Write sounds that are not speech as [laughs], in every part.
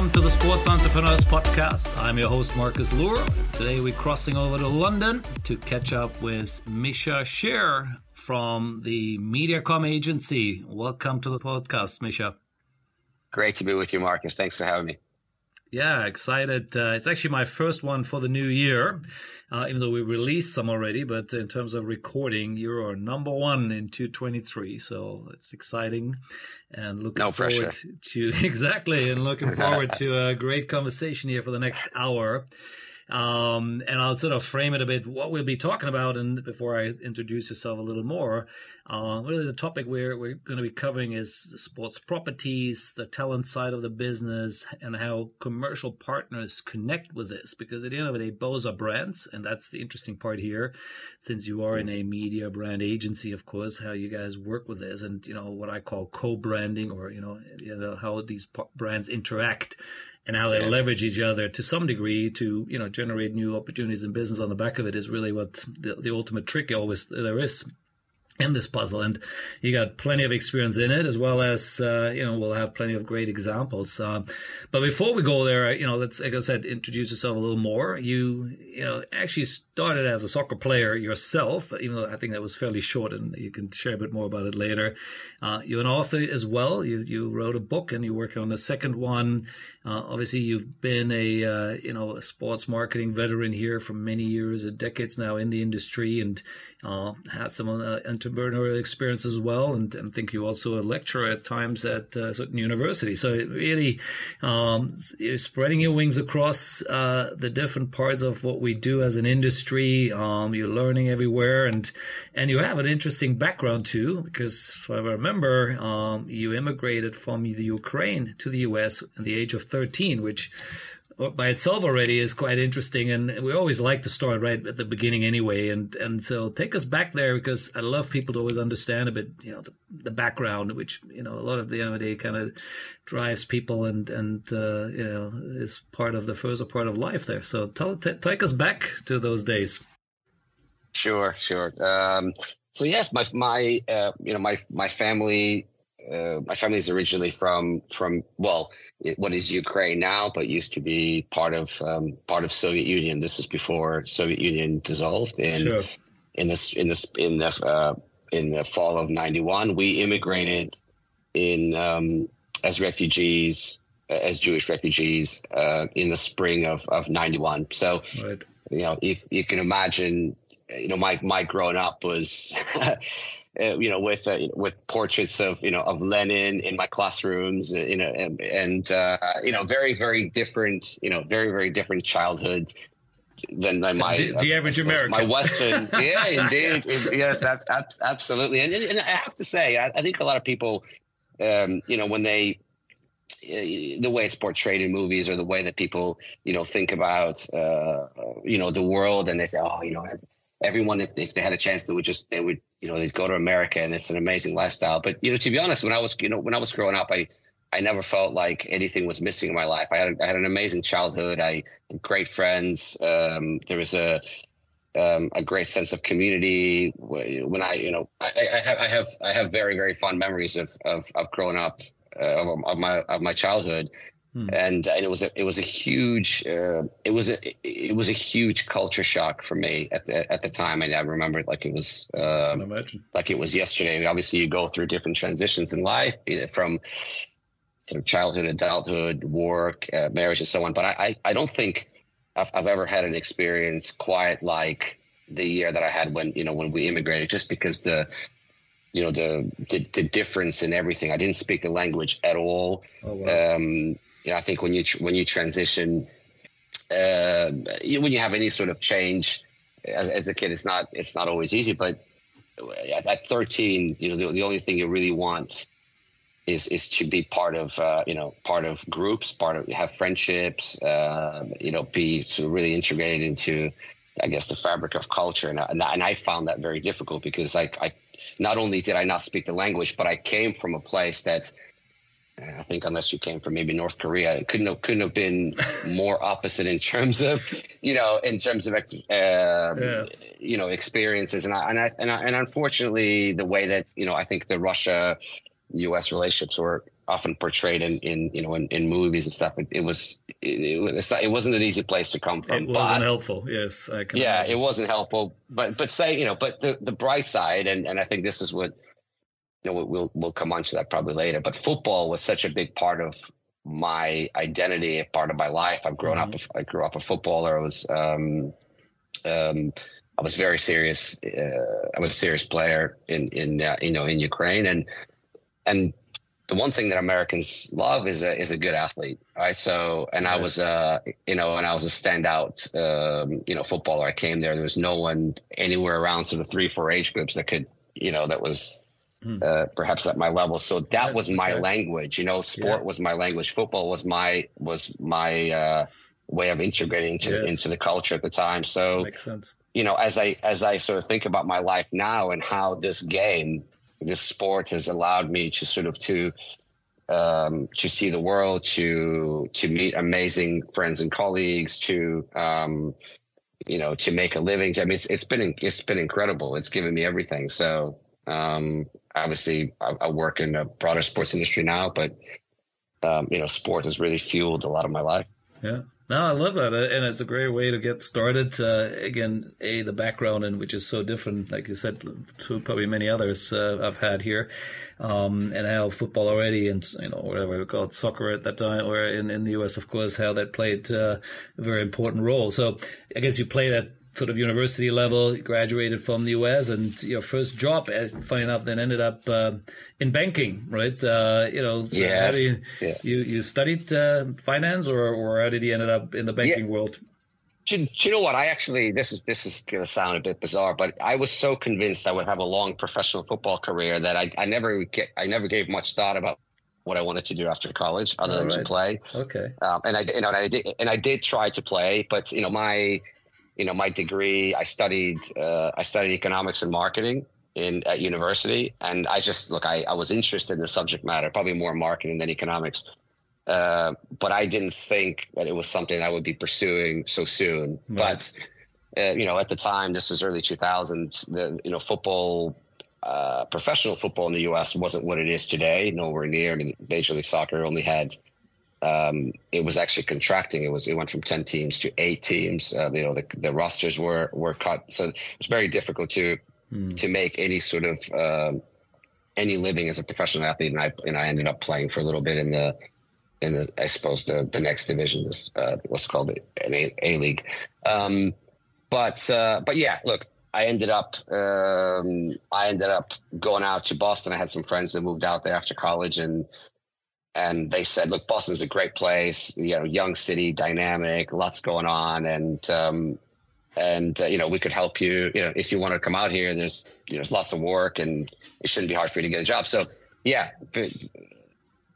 welcome to the Sports Entrepreneurs Podcast. I'm your host, Marcus Luer. Today we're crossing over to London to catch up with Misha Sher from the Mediacom Agency. Welcome to the podcast, Misha. Great to be with you, Marcus. Thanks for having me. Yeah, excited. Uh, it's actually my first one for the new year, uh, even though we released some already. But in terms of recording, you're number one in 223. So it's exciting and looking no forward pressure. to [laughs] exactly and looking forward to [laughs] a great conversation here for the next hour. Um, and I'll sort of frame it a bit what we'll be talking about. And before I introduce yourself a little more, uh, really the topic we're, we're going to be covering is sports properties, the talent side of the business, and how commercial partners connect with this. Because at the end of the day, both are brands. And that's the interesting part here, since you are in a media brand agency, of course, how you guys work with this and, you know, what I call co-branding or, you know, you know how these brands interact and how they yeah. leverage each other to some degree to you know generate new opportunities in business on the back of it is really what the, the ultimate trick always there is in this puzzle. And you got plenty of experience in it as well as uh, you know we'll have plenty of great examples. Uh, but before we go there you know let's like i said introduce yourself a little more. You you know actually started as a soccer player yourself even though i think that was fairly short and you can share a bit more about it later. Uh, you're an author as well. You you wrote a book and you're working on a second one. Uh, obviously you've been a uh, you know a sports marketing veteran here for many years and decades now in the industry and uh, had some entrepreneurial experience as well, and, and I think you also a lecturer at times at uh, certain universities. So really, um, you're spreading your wings across uh, the different parts of what we do as an industry. Um, you're learning everywhere, and and you have an interesting background too, because if I remember, um, you immigrated from the Ukraine to the U.S. at the age of 13, which by itself already is quite interesting. And we always like to start right at the beginning anyway. And, and so take us back there because I love people to always understand a bit, you know, the, the background, which, you know, a lot of the end of the day kind of drives people and, and, uh, you know, is part of the further part of life there. So tell, t- take us back to those days. Sure, sure. Um, so yes, my, my, uh, you know, my, my family uh, my family is originally from from well, what is Ukraine now, but used to be part of um, part of Soviet Union. This was before Soviet Union dissolved in sure. in this in this in the uh, in the fall of '91. We immigrated in um, as refugees as Jewish refugees uh, in the spring of of '91. So right. you know, if you can imagine, you know, my my growing up was. [laughs] uh, you know, with uh, with portraits of you know of Lenin in my classrooms, uh, you know, and, and uh, you know, very very different, you know, very very different childhood than my the, the average American, my Western. [laughs] yeah, indeed, yes, that's, absolutely. And, and, I have to say, I, I think a lot of people, um, you know, when they uh, the way it's portrayed in movies or the way that people you know think about uh, you know the world and they say oh you know everyone if, if they had a chance they would just they would you know they'd go to america and it's an amazing lifestyle. But you know to be honest when i was you know when i was growing up i i never felt like anything was missing in my life. I had, I had an amazing childhood. I had great friends. Um, there was a um, a great sense of community. When I, you know, I, I, have, I have, I have very, very fond memories of, of, of growing up, uh, of, of, my, of my childhood. Hmm. And, and it was a it was a huge uh, it was a it was a huge culture shock for me at the at the time. And I remember it like it was um, like it was yesterday. Obviously, you go through different transitions in life, from sort of childhood, adulthood, work, uh, marriage, and so on. But I, I, I don't think I've, I've ever had an experience quite like the year that I had when you know when we immigrated, just because the you know the, the, the difference in everything. I didn't speak the language at all. Oh, wow. um, you know, I think when you when you transition, uh, when you have any sort of change as, as a kid, it's not it's not always easy. But at, at 13, you know, the, the only thing you really want is is to be part of uh, you know part of groups, part of have friendships, uh, you know, be sort of really integrated into, I guess, the fabric of culture, and and, and I found that very difficult because like I not only did I not speak the language, but I came from a place that's I think unless you came from maybe North Korea, it couldn't have, couldn't have been [laughs] more opposite in terms of, you know, in terms of, uh, yeah. you know, experiences. And I, and I, and I, and unfortunately the way that, you know, I think the Russia U.S. relationships were, often portrayed in, in you know in, in movies and stuff. It, it was it, it, it, wasn't an easy place to come from. It wasn't but, helpful. Yes, yeah, imagine. it wasn't helpful. But but say you know, but the the bright side, and and I think this is what you know we'll we'll come on to that probably later. But football was such a big part of my identity, part of my life. I've grown mm-hmm. up. I grew up a footballer. I was um, um, I was very serious. Uh, I was a serious player in in uh, you know in Ukraine, and and the one thing that Americans love is a is a good athlete, right? So, and I was uh you know, and I was a standout um, you know footballer. I came there. There was no one anywhere around sort of three four age groups that could you know that was hmm. uh, perhaps at my level. So that was my language. You know, sport yeah. was my language. Football was my was my uh, way of integrating into, yes. into the culture at the time. So makes sense you know, as I as I sort of think about my life now and how this game, this sport has allowed me to sort of to um, to see the world, to to meet amazing friends and colleagues, to um, you know, to make a living. I mean, it's, it's been it's been incredible. It's given me everything. So um, obviously, I, I, work in a broader sports industry now, but um, you know, sport has really fueled a lot of my life. Yeah. No, I love that, uh, and it's a great way to get started. Uh, again, a the background and which is so different, like you said, to probably many others uh, I've had here, um, and how football already and you know whatever we call it soccer at that time, or in in the U.S. of course, how that played uh, a very important role. So I guess you played at sort of university level, graduated from the US, and your first job, uh, funny enough, then ended up uh, in banking, right? Uh, you know, so yes. You, yeah. you, you studied uh, finance, or or how did you ended up in the banking yeah. world? Do, do, you know what? I actually this is this is going to sound a bit bizarre, but I was so convinced I would have a long professional football career that I, I never get I never gave much thought about what I wanted to do after college, other All than right. to play. Okay. Um, and I you know and I did and I did try to play, but you know my you know, my degree, I studied, uh, I studied economics and marketing in at university, and I just look, I, I was interested in the subject matter, probably more marketing than economics. Uh, but I didn't think that it was something I would be pursuing so soon. Right. But uh, you know, at the time, this was early 2000s. The you know, football, uh, professional football in the U.S. wasn't what it is today. Nowhere near. I mean, Major League Soccer only had um, it was actually contracting. It was it went from ten teams to eight teams. Uh, you know, the, the rosters were were cut, so it was very difficult to mm. to make any sort of um, any living as a professional athlete. And I and I ended up playing for a little bit in the in the I suppose the the next division is uh, what's called an A, a league. Um, but uh, but yeah, look, I ended up um, I ended up going out to Boston. I had some friends that moved out there after college, and and they said, "Look, Boston's a great place. You know, young city, dynamic, lots going on, and um, and uh, you know, we could help you. You know, if you want to come out here, there's you know, there's lots of work, and it shouldn't be hard for you to get a job. So, yeah.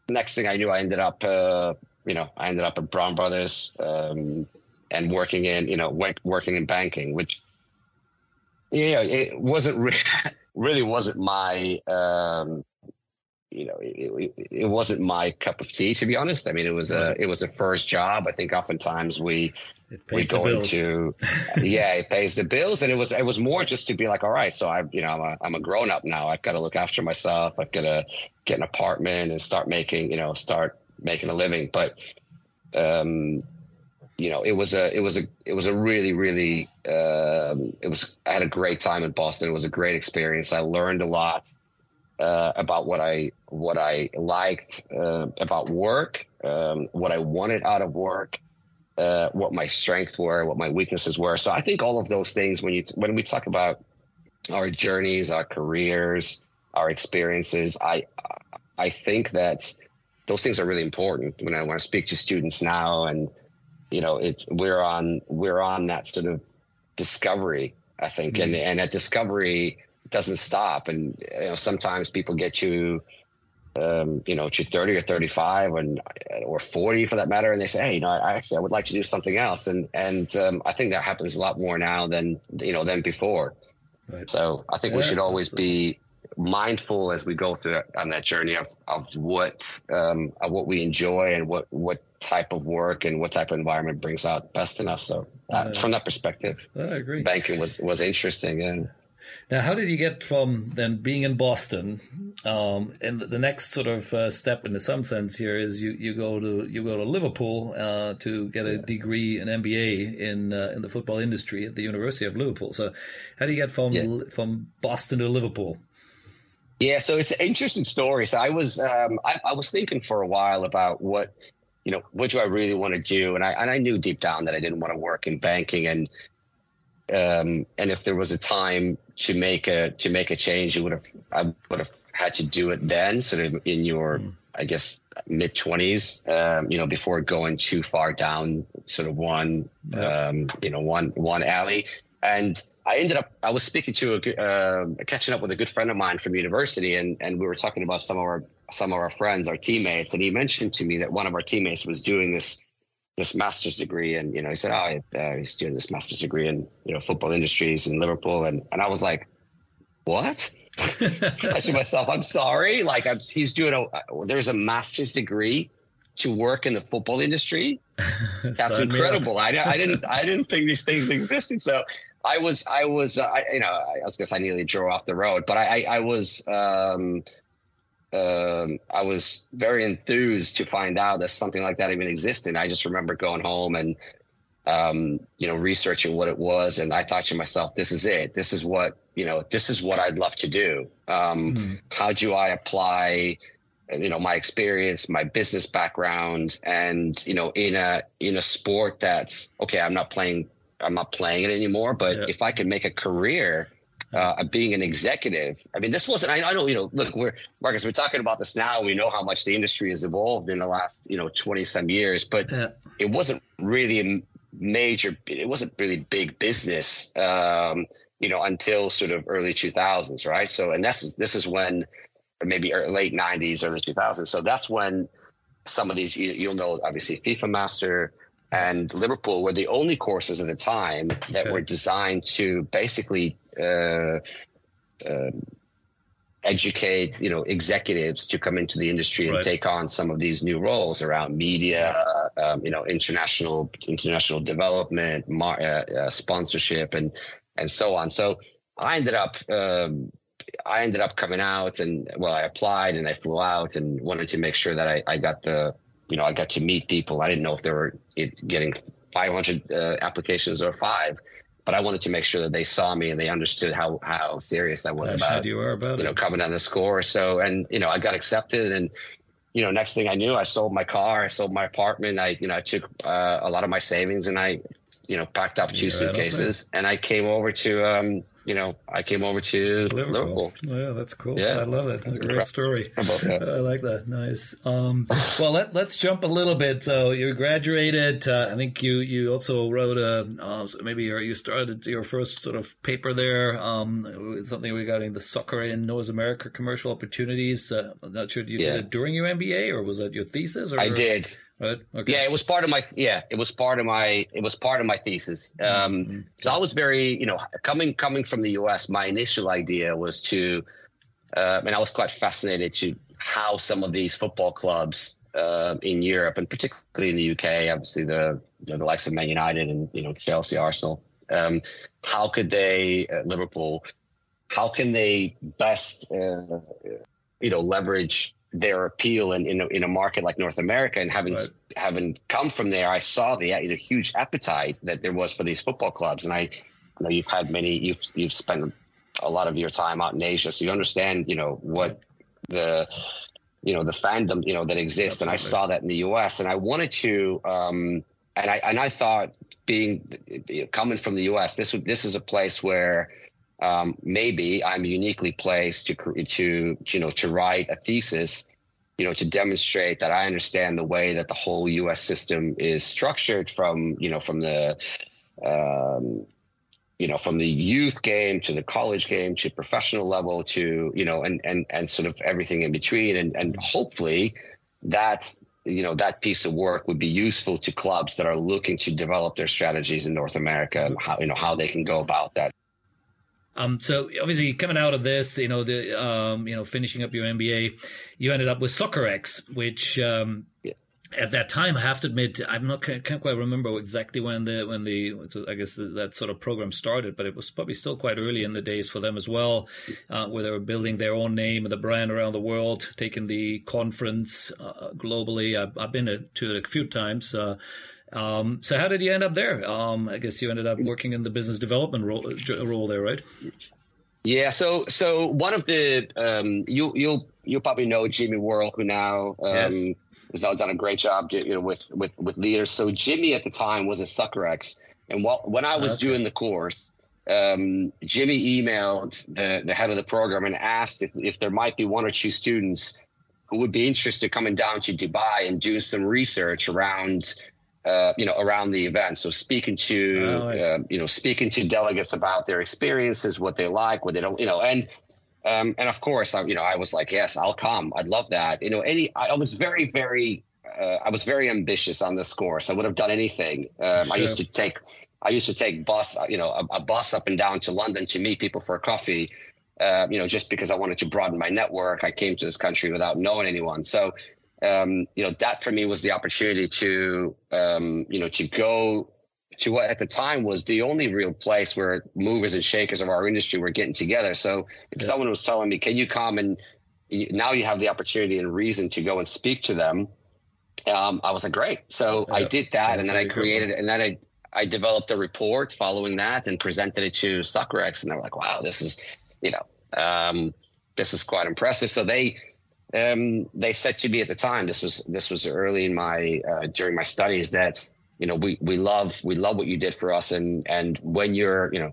Next thing I knew, I ended up, uh, you know, I ended up at Brown Brothers um, and working in, you know, working in banking, which, you know, it wasn't re- [laughs] really wasn't my um, you know, it, it, it, wasn't my cup of tea to be honest. I mean, it was a it was a first job. I think oftentimes we we go into [laughs] yeah, it [laughs] pays the bills, and it was it was more just to be like, all right, so I you know I'm a I'm a grown up now. I've got to look after myself. I've got to get an apartment and start making you know start making a living. But um, you know, it was a it was a it was a really really um, it was I had a great time in Boston. It was a great experience. I learned a lot uh, about what I what I liked uh, about work, um, what I wanted out of work, uh, what my strengths were, what my weaknesses were. So I think all of those things when you when we talk about our journeys, our careers, our experiences, I I think that those things are really important when I want to speak to students now, and you know, it's we're on we're on that sort of discovery. I think, mm-hmm. and and at discovery doesn't stop. And you know, sometimes people get you, um, you know, to 30 or 35 and, or 40 for that matter. And they say, Hey, you know, I actually, I would like to do something else. And, and, um, I think that happens a lot more now than, you know, than before. Right. So I think yeah, we should always absolutely. be mindful as we go through on that journey of, of what, um, of what we enjoy and what, what type of work and what type of environment brings out best in us. So uh, from that perspective, I agree. Banking was, was interesting. And, Now, how did you get from then being in Boston, um, and the next sort of uh, step in some sense here is you, you go to you go to Liverpool uh, to get a degree, an MBA in uh, in the football industry at the University of Liverpool. So, how do you get from yeah. from Boston to Liverpool? Yeah, so it's an interesting story. So I was um, I, I was thinking for a while about what you know what do I really want to do, and I and I knew deep down that I didn't want to work in banking and um, and if there was a time to make a to make a change, you would have I would have had to do it then, sort of in your mm. I guess mid twenties, um, you know, before going too far down sort of one yeah. um, you know one one alley. And I ended up I was speaking to a uh, catching up with a good friend of mine from university, and and we were talking about some of our some of our friends, our teammates, and he mentioned to me that one of our teammates was doing this this master's degree, and you know, he said, "Oh, uh, he's doing this master's degree in you know football industries in Liverpool," and and I was like, "What?" [laughs] I to myself, "I'm sorry." Like, I'm, he's doing a there's a master's degree to work in the football industry. [laughs] That's incredible. I, I didn't I didn't think these things existed. So I was I was uh, I, you know I was guess I nearly drove off the road, but I I, I was um, um, I was very enthused to find out that something like that even existed. I just remember going home and, um, you know, researching what it was. And I thought to myself, this is it. This is what, you know, this is what I'd love to do. Um, mm-hmm. How do I apply, you know, my experience, my business background and, you know, in a, in a sport that's okay, I'm not playing, I'm not playing it anymore, but yeah. if I can make a career uh, being an executive. I mean, this wasn't. I, I don't. You know, look, we're Marcus. We're talking about this now. We know how much the industry has evolved in the last, you know, twenty some years. But yeah. it wasn't really a major. It wasn't really big business. Um, you know, until sort of early two thousands, right? So, and this is this is when maybe late nineties, early two thousands. So that's when some of these you, you'll know, obviously, FIFA Master and Liverpool were the only courses at the time that okay. were designed to basically uh, uh, educate you know executives to come into the industry and right. take on some of these new roles around media um, you know international international development mar- uh, uh, sponsorship and and so on so i ended up um, i ended up coming out and well i applied and i flew out and wanted to make sure that i, I got the you know i got to meet people i didn't know if they were getting 500 uh, applications or five but I wanted to make sure that they saw me and they understood how how serious I was about you were about you it. know coming down the score. So and you know I got accepted and you know next thing I knew I sold my car, I sold my apartment, I you know I took uh, a lot of my savings and I you know packed up two suitcases and I came over to um, you know, I came over to Liverpool. Liverpool. Oh, yeah, that's cool. Yeah, I love it. That's a great story. [laughs] I like that. Nice. Um, well, let, us jump a little bit. So you graduated. Uh, I think you you also wrote a uh, maybe you started your first sort of paper there. Um, something regarding the soccer in North America commercial opportunities. Uh, I'm not sure. Did you yeah. did it during your MBA or was that your thesis? Or, I did. Right. Okay. Yeah, it was part of my yeah, it was part of my it was part of my thesis. Um, mm-hmm. So I was very you know coming coming from the U.S. My initial idea was to, uh, and I was quite fascinated to how some of these football clubs uh, in Europe and particularly in the UK, obviously the you know, the likes of Man United and you know Chelsea, Arsenal, um, how could they uh, Liverpool, how can they best uh, you know leverage their appeal in, in a, in, a, market like North America. And having right. having come from there, I saw the, the huge appetite that there was for these football clubs. And I, know you've had many, you've you've spent a lot of your time out in Asia, so you understand, you know, what the you know the fandom you know that exists. Absolutely. And I saw that in the U.S. And I wanted to. Um, and I and I thought being coming from the U.S. this would this is a place where um, maybe I'm uniquely placed to to you know to write a thesis, you know, to demonstrate that I understand the way that the whole U.S. system is structured from you know from the um, you know from the youth game to the college game to professional level to you know and and and sort of everything in between and and hopefully that you know that piece of work would be useful to clubs that are looking to develop their strategies in North America and how you know how they can go about that. Um, so obviously coming out of this, you know, the um, you know, finishing up your MBA, you ended up with Soccerex, which um, yeah. at that time, I have to admit, I'm not can't, quite remember exactly when the when the I guess the, that sort of program started, but it was probably still quite early in the days for them as well, uh, where they were building their own name and the brand around the world, taking the conference uh, globally. I've, I've, been to it a few times. Uh, um, so how did you end up there? Um, I guess you ended up working in the business development role, role there, right? Yeah. So so one of the um, you you'll you'll probably know Jimmy Worrall, who now um, yes has done a great job, you know, with with with leaders. So Jimmy at the time was a Soccerex, and while, when I was okay. doing the course, um, Jimmy emailed the, the head of the program and asked if, if there might be one or two students who would be interested coming down to Dubai and do some research around uh, you know, around the event. So speaking to, oh, uh, you know, speaking to delegates about their experiences, what they like, what they don't, you know, and um, and of course, I, you know, I was like, yes, I'll come. I'd love that. You know, any, I was very, very, uh, I was very ambitious on this course. I would have done anything. Um, sure. I used to take, I used to take bus, uh, you know, a, a, bus up and down to London to meet people for a coffee. Uh, you know, just because I wanted to broaden my network. I came to this country without knowing anyone. So, um, you know, that for me was the opportunity to, um, you know, to go to what at the time was the only real place where movers and shakers of our industry were getting together. So if yeah. someone was telling me, "Can you come and now you have the opportunity and reason to go and speak to them," um, I was like, "Great!" So yeah. I did that, and then I created, and then I I developed a report following that and presented it to Soccerex, and they were like, "Wow, this is you know um, this is quite impressive." So they. Um, they said to me at the time, this was this was early in my uh, during my studies that you know, we, we love, we love what you did for us. And, and when you're, you know,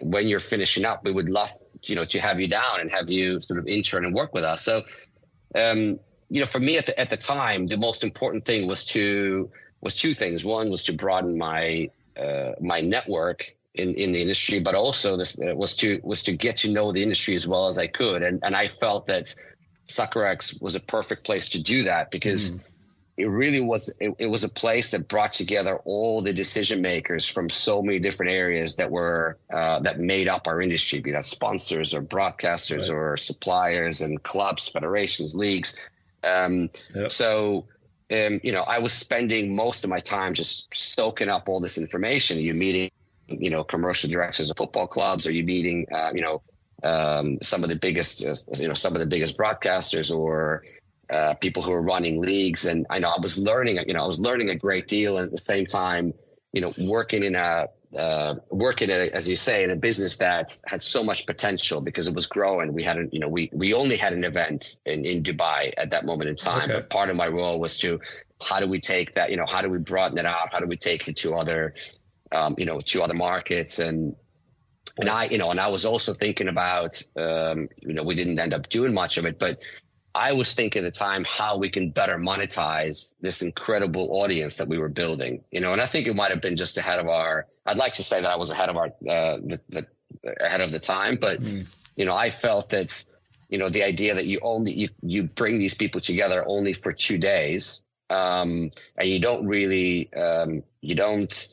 when you're finishing up, we would love, you know, to have you down and have you sort of intern and work with us. So, um, you know, for me at the, at the time, the most important thing was to, was two things. One was to broaden my, uh, my network in, in the industry, but also this uh, was to, was to get to know the industry as well as I could. And, and I felt that Soccerex was a perfect place to do that because mm it really was it, it, was a place that brought together all the decision makers from so many different areas that were uh, that made up our industry be that sponsors or broadcasters right. or suppliers and clubs federations leagues um, yep. so um, you know i was spending most of my time just soaking up all this information you meeting you know commercial directors of football clubs or you meeting uh, you know um, some of the biggest, uh, you know, some of the biggest broadcasters or uh, people who are running leagues. And I know I was learning, you know, I was learning a great deal and at the same time, you know, working in a, uh, working at, as you say, in a business that had so much potential because it was growing. We had, you know, we, we only had an event in, in Dubai at that moment in time. Okay. But part of my role was to, how do we take that, you know, how do we broaden it out? How do we take it to other, um, you know, to other markets and, and I, you know, and I was also thinking about, um, you know, we didn't end up doing much of it, but I was thinking at the time how we can better monetize this incredible audience that we were building, you know, and I think it might have been just ahead of our, I'd like to say that I was ahead of our, uh, the, the, ahead of the time, but, mm. you know, I felt that, you know, the idea that you only, you, you bring these people together only for two days, um, and you don't really, um, you don't,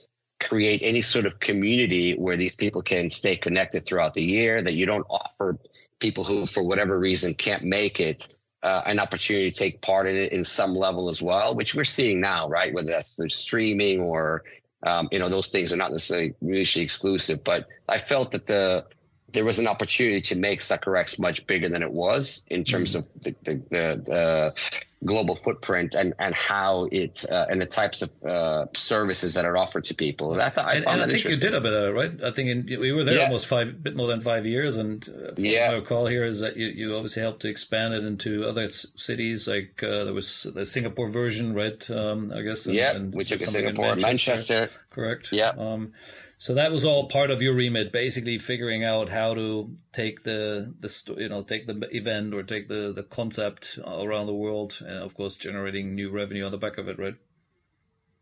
create any sort of community where these people can stay connected throughout the year that you don't offer people who for whatever reason can't make it uh, an opportunity to take part in it in some level as well, which we're seeing now, right? Whether that's through streaming or, um, you know, those things are not necessarily mutually exclusive. But I felt that the there was an opportunity to make Soccerex much bigger than it was in terms mm-hmm. of the, the, the, the global footprint and and how it uh, and the types of uh, services that are offered to people. I, I, and, and I think you did a bit of it, right? I think in, we were there yeah. almost five, bit more than five years, and uh, yeah. my recall here is that you, you obviously helped to expand it into other cities. Like uh, there was the Singapore version, right? Um, I guess. And, yeah, and we took Singapore, Manchester. Manchester. correct? Yeah. Um, so that was all part of your remit, basically figuring out how to take the the you know take the event or take the the concept around the world, and of course generating new revenue on the back of it, right?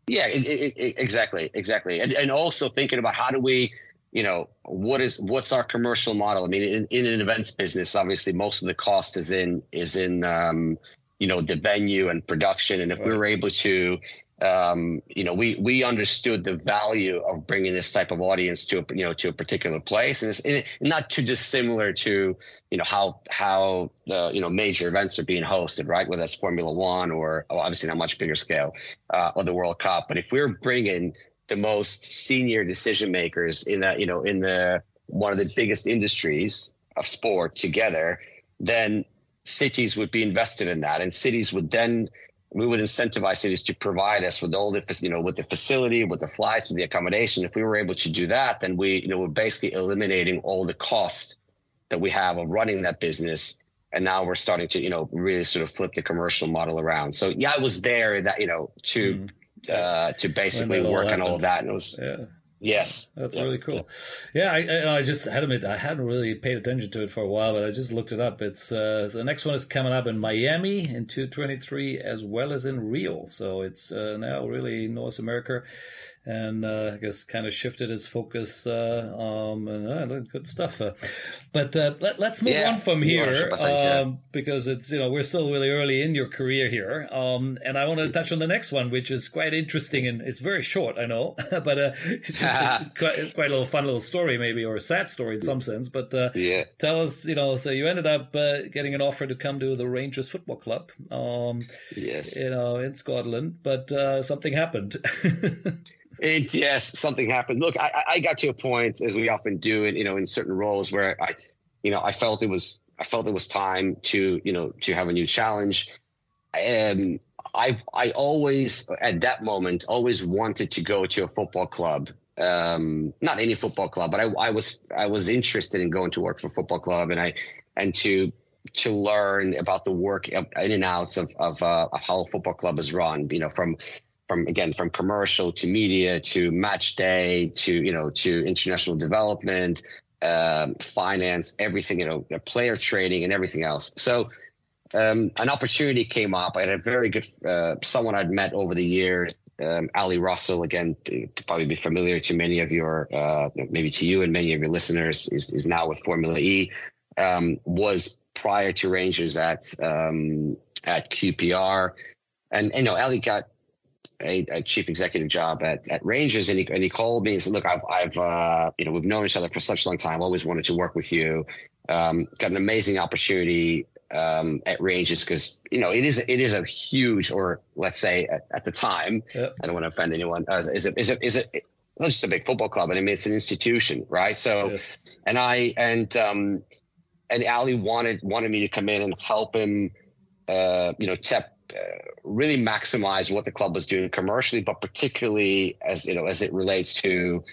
Yeah, it, it, exactly, exactly, and and also thinking about how do we, you know, what is what's our commercial model? I mean, in, in an events business, obviously most of the cost is in is in um, you know the venue and production, and if right. we were able to um, you know, we we understood the value of bringing this type of audience to a, you know to a particular place, and it's and not too dissimilar to you know how how the you know major events are being hosted, right? Whether that's Formula One or oh, obviously on a much bigger scale, uh, or the World Cup. But if we're bringing the most senior decision makers in that you know in the one of the biggest industries of sport together, then cities would be invested in that, and cities would then we would incentivize cities to provide us with all the you know with the facility with the flights with the accommodation. If we were able to do that then we you know we're basically eliminating all the cost that we have of running that business. And now we're starting to you know really sort of flip the commercial model around. So yeah i was there that you know to mm. uh to basically work on all of that. And it was yeah Yes, that's yeah. really cool. Yeah, I, I just had to admit I hadn't really paid attention to it for a while, but I just looked it up. It's uh, the next one is coming up in Miami in 223 as well as in Rio. So it's uh, now really North America and uh, I guess kind of shifted his focus. Uh, um, and uh, good stuff. Uh, but uh, let, us move yeah, on from here think, um, yeah. because it's you know we're still really early in your career here, um, and I want to touch on the next one, which is quite interesting and it's very short, I know, [laughs] but uh, it's just a, [laughs] quite, quite, a little fun little story, maybe or a sad story in some sense. But yeah. tell us, you know, so you ended up getting an offer to come to the Rangers Football Club, um, yes, you know, in Scotland, but something happened. [laughs] It, yes, something happened. Look, I, I got to a point, as we often do, in, you know, in certain roles where I, you know, I felt it was, I felt it was time to, you know, to have a new challenge. And I, I always, at that moment, always wanted to go to a football club. Um, not any football club, but I, I was, I was interested in going to work for a football club, and I, and to to learn about the work in and outs of of, uh, of how a football club is run. You know, from from again from commercial to media to match day to you know to international development um, finance everything you know player trading and everything else. So um, an opportunity came up. I had a very good uh, someone i'd met over the years um, ali russell. Again probably be familiar to many of your uh, maybe to you and many of your listeners is, is now with formula e um, was prior to rangers at um, at qpr and you know ali got a, a, chief executive job at, at Rangers, and he, and he called me and said, "Look, I've, I've uh, you know, we've known each other for such a long time. Always wanted to work with you. Um, got an amazing opportunity um, at Rangers because you know it is it is a huge, or let's say at, at the time, yep. I don't want to offend anyone. Uh, is it is it is it not just a big football club, but I mean it's an institution, right? So, yes. and I and um, and Ali wanted wanted me to come in and help him, uh, you know, tap really maximize what the club was doing commercially, but particularly as you know as it relates to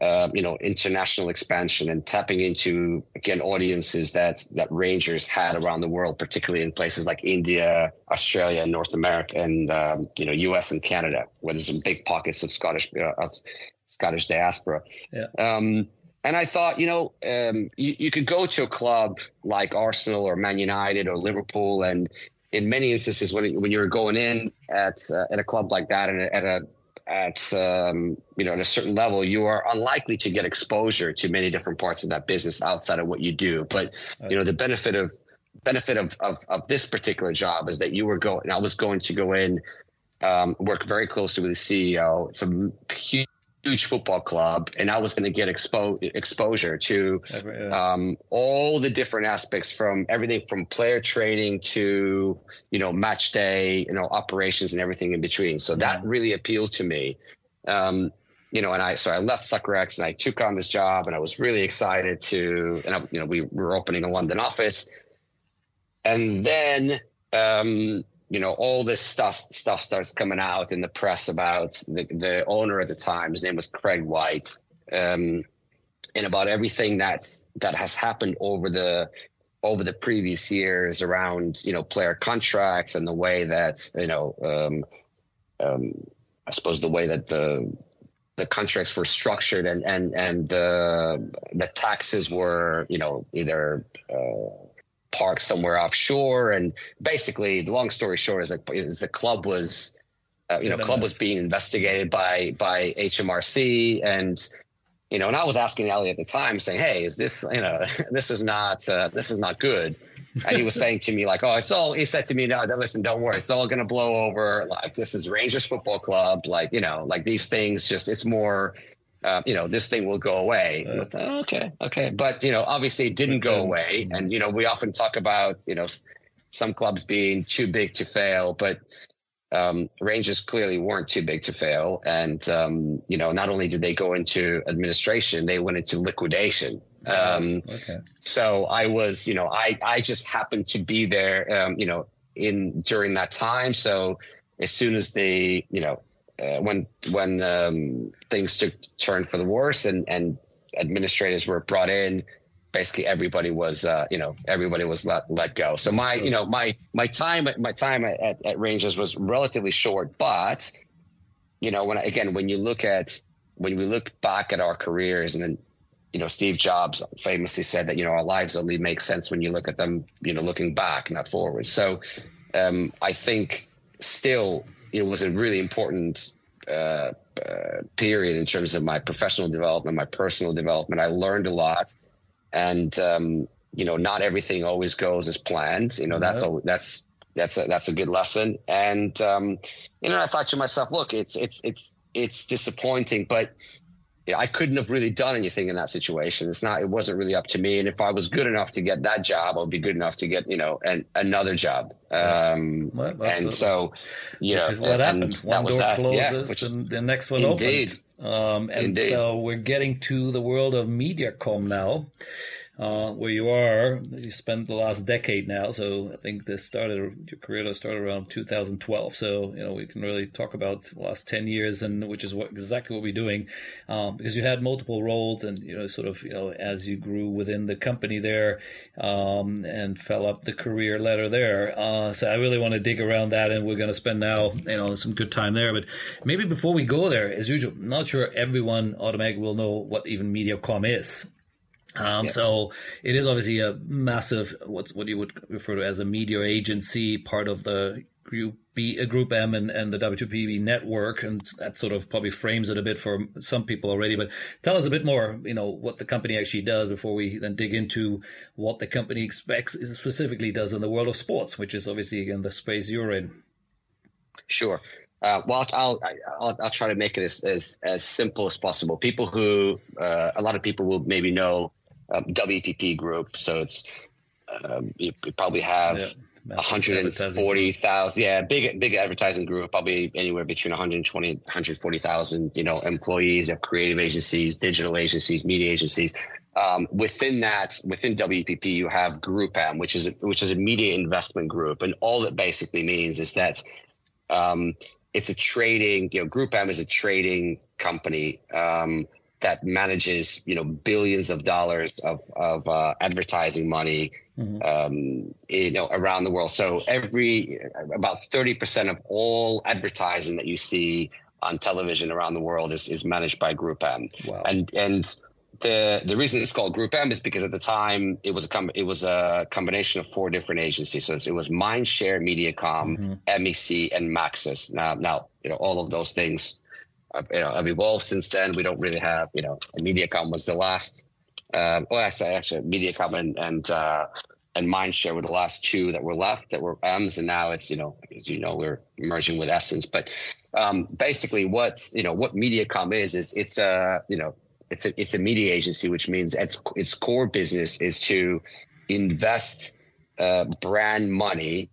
uh, you know international expansion and tapping into again audiences that that Rangers had around the world, particularly in places like India, Australia, North America, and um, you know U.S. and Canada, where there's some big pockets of Scottish uh, of Scottish diaspora. Yeah. Um, and I thought, you know, um, you, you, could go to a club like Arsenal or Man United or Liverpool, and in many instances when when you're going in at uh, at a club like that and at a at um, you know at a certain level, you are unlikely to get exposure to many different parts of that business outside of what you do. But you know the benefit of benefit of, of, of this particular job is that you were going. I was going to go in, um, work very closely with the CEO. It's a huge huge football club, and I was going to get expo- exposure to um, all the different aspects from everything from player training to you know match day, you know operations and everything in between. So that really appealed to me. Um, you know, and I so I left Soccerex and I took on this job, and I was really excited to, and I, you know, we were opening a London office, and then um, you know, all this stuff stuff starts coming out in the press about the, the owner at the time. His name was Craig Whyte, um, and about everything that's that has happened over the over the previous years around you know player contracts and the way that you know um, um, I suppose the way that the the contracts were structured and and and the the taxes were you know either uh, parked somewhere offshore. And basically, the long story short is that is the club was, uh, you know, club was being investigated by by HMRC, and you know, and I was asking Ali at the time, saying, "Hey, is this, you know, [laughs] this is not, uh, this is not good." And he was saying to me, like, "Oh, it's all." He said to me, "No, listen, don't worry, it's all going to blow over. Like, this is Rangers Football Club. Like, you know, like these things, just it's more." Uh, you know, this thing will go away. Uh, uh, okay, okay, but you know, obviously it didn't go away, and you know, we often talk about you know some clubs being too big to fail, but um, Rangers clearly weren't too big to fail. And, um, you know, not only did they go into administration, they went into liquidation. Um, okay. So I was, you know, I, I just happened to be there, um, you know, in during that time. So as soon as they, you know, uh, when when um, things took turn for the worse and and administrators were brought in, basically everybody was uh, you know everybody was let let go. So my you know my my time my time at, at Rangers was relatively short, but you know when again when you look at when we look back at our careers and then you know Steve Jobs famously said that you know our lives only make sense when you look at them you know looking back not forward. So um, I think still it was a really important uh, uh, period in terms of my professional development, my personal development. I learned a lot and um, you know not everything always goes as planned. You know that's a, that's that's a, that's a good lesson. And um, you know I thought to myself, look, it's it's it's it's disappointing, but I couldn't have really done anything in that situation. It's not, it wasn't really up to me. And if I was good enough to get that job, I'd be good enough to get, you know, an, another job. Um, well, and so, you which know, is what happened. One door that. closes yeah, and the next one indeed. opened. Um, and indeed. so we're getting to the world of MediaCom now uh, where you are. You spent the last decade now, so I think this started your career started around 2012. So you know we can really talk about the last 10 years, and which is what exactly what we're doing, um, because you had multiple roles, and you know sort of you know as you grew within the company there, um, and fell up the career ladder there. Uh, so I really want to dig around that, and we're going to spend now you know some good time there. But maybe before we go there, as usual, not sure everyone automatically will know what even MediaCom is. Um, yeah. So it is obviously a massive, what's what you would refer to as a media agency, part of the Group B, Group M, and, and the WPP network, and that sort of probably frames it a bit for some people already. But tell us a bit more, you know, what the company actually does before we then dig into what the company expects specifically does in the world of sports, which is obviously in the space you're in. Sure. Uh, well, I'll, I'll, I'll try to make it as, as, as simple as possible. People who uh, a lot of people will maybe know um, WPP group. So it's um, you, you, probably have yeah. 140,000. Yeah, big big advertising group, probably anywhere between 120 140,000. You know, employees of creative agencies, digital agencies, media agencies. Um, within that, within WPP, you have GroupM, which is a, which is a media investment group, and all it basically means is that um, it's a trading. You know, GroupM is a trading company. Um, that manages you know billions of dollars of of uh, advertising money mm-hmm. um, you know around the world. So every about thirty percent of all advertising that you see on television around the world is, is managed by GroupM. Wow. And and the the reason it's called GroupM is because at the time it was a com- it was a combination of four different agencies. So it was Mindshare, MediaCom, mm-hmm. MEC, and Maxus. Now now you know all of those things you know, have evolved since then. We don't really have, you know, MediaCom was the last. Uh, well, actually, actually, MediaCom and and uh, and Mindshare were the last two that were left that were M's, and now it's you know, as you know, we're merging with Essence. But um, basically, what you know, what MediaCom is is it's a you know, it's a it's a media agency, which means its its core business is to invest uh, brand money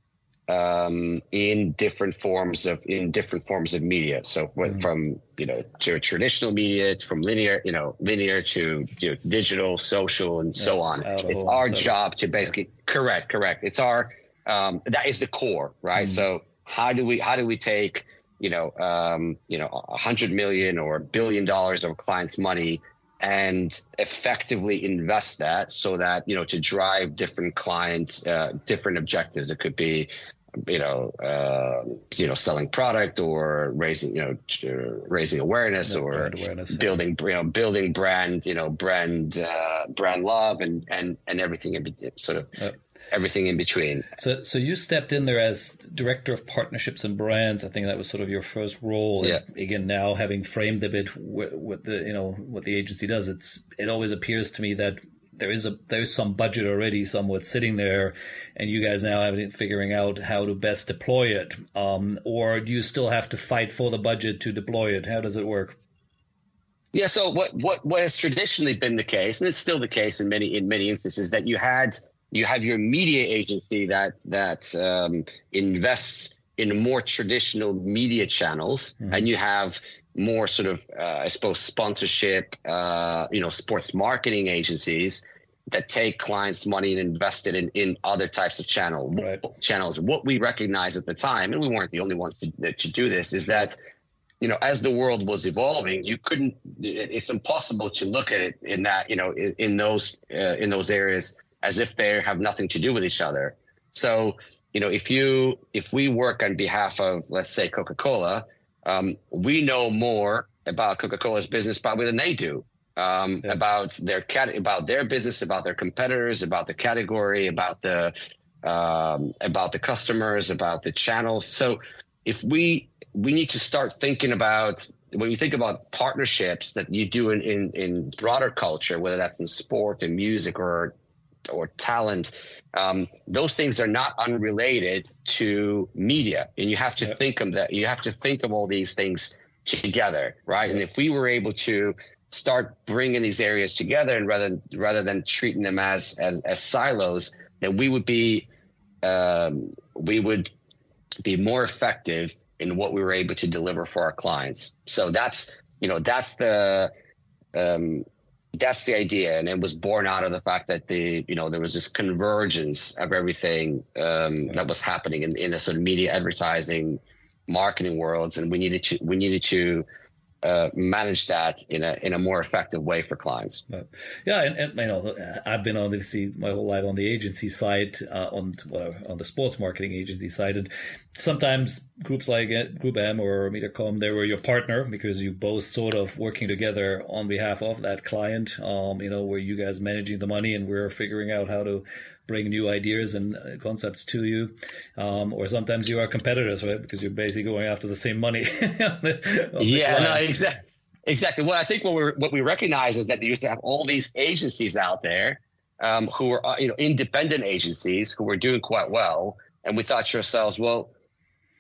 um, in different forms of in different forms of media. So mm-hmm. from you know to traditional media, from linear you know linear to you know, digital, social, and yeah, so on. It's our job to basically yeah. correct, correct. It's our um, that is the core, right? Mm-hmm. So how do we how do we take you know um, you know a hundred million or a billion dollars of clients' money and effectively invest that so that you know to drive different clients uh, different objectives it could be you know, uh, you know, selling product or raising, you know, raising awareness or awareness, building, yeah. you know, building brand, you know, brand, uh, brand love and, and, and everything in sort of everything in between. So, so you stepped in there as director of partnerships and brands. I think that was sort of your first role. Yeah. And again, now having framed a bit what, what the, you know, what the agency does, it's, it always appears to me that there is a there's some budget already somewhat sitting there, and you guys now have it figuring out how to best deploy it, um, or do you still have to fight for the budget to deploy it? How does it work? Yeah, so what what what has traditionally been the case, and it's still the case in many in many instances, that you had you have your media agency that that um, invests in more traditional media channels, mm-hmm. and you have more sort of, uh, I suppose, sponsorship, uh, you know, sports marketing agencies that take clients' money and invest it in, in other types of channel right. channels. What we recognized at the time, and we weren't the only ones to, to do this, is that you know, as the world was evolving, you couldn't. It's impossible to look at it in that you know in, in those uh, in those areas as if they have nothing to do with each other. So you know, if you if we work on behalf of let's say Coca Cola um, we know more about Coca-Cola's business probably than they do. Um, yeah. about their cat about their business, about their competitors, about the category, about the um, about the customers, about the channels. So if we we need to start thinking about when you think about partnerships that you do in, in, in broader culture, whether that's in sport and music or or talent, um, those things are not unrelated to media, and you have to think of that. You have to think of all these things together, right? And if we were able to start bringing these areas together, and rather rather than treating them as as, as silos, then we would be um, we would be more effective in what we were able to deliver for our clients. So that's you know that's the um, that's the idea. And it was born out of the fact that the you know there was this convergence of everything um, that was happening in, in the sort of media advertising marketing worlds. And we needed to we needed to uh, manage that in a in a more effective way for clients. Yeah, and, and you know, I've been on obviously my whole life on the agency side, uh, on whatever, on the sports marketing agency side, and sometimes groups like uh, Group M or Mediacom, they were your partner because you both sort of working together on behalf of that client. Um, you know, where you guys managing the money and we're figuring out how to bring new ideas and uh, concepts to you. Um, or sometimes you are competitors, right? Because you're basically going after the same money. [laughs] the, yeah, no, exactly. Exactly. Well, I think what we what we recognize is that you used to have all these agencies out there um, who were uh, you know independent agencies who were doing quite well, and we thought to ourselves, well,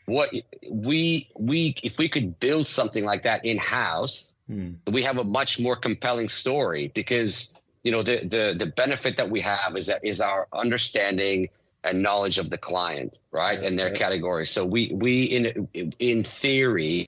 what we we if we could build something like that in house, hmm. we have a much more compelling story because you know the the the benefit that we have is that is our understanding and knowledge of the client right yeah, and their category. So we we in in theory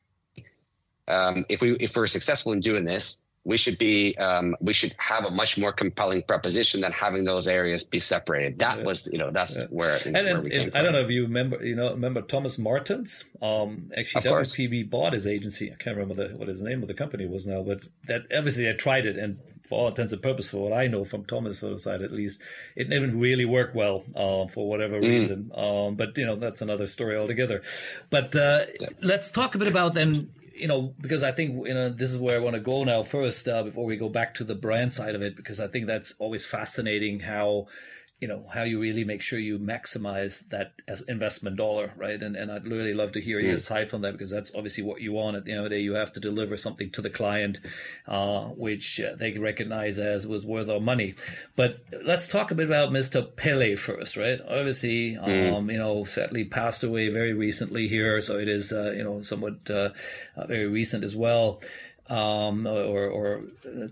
um, if we if we're successful in doing this we should be um, we should have a much more compelling proposition than having those areas be separated. That yeah. was you know that's yeah. where, and, where from. I don't know if you remember you know remember Thomas Martins Um, actually, of WPP course. bought his agency. I can't remember the, what his name of the company was now, but that obviously I tried it, and for all intents and purposes, for what I know from Thomas' side at least, it didn't really work well uh, for whatever mm. reason. Um, but you know that's another story altogether. But uh, yeah. let's talk a bit about then you know, because I think you know this is where I want to go now first uh, before we go back to the brand side of it, because I think that's always fascinating how you know how you really make sure you maximize that as investment dollar right? And and i'd really love to hear your side from that because that's obviously what you want. At the end of the day you have to deliver something to the client uh, which uh, they recognize as was worth our money. But let's talk a bit about mr pele first right? Obviously mm. um, you know sadly passed away very recently here so it is uh, you know somewhat uh, uh, very recent as well um, or, or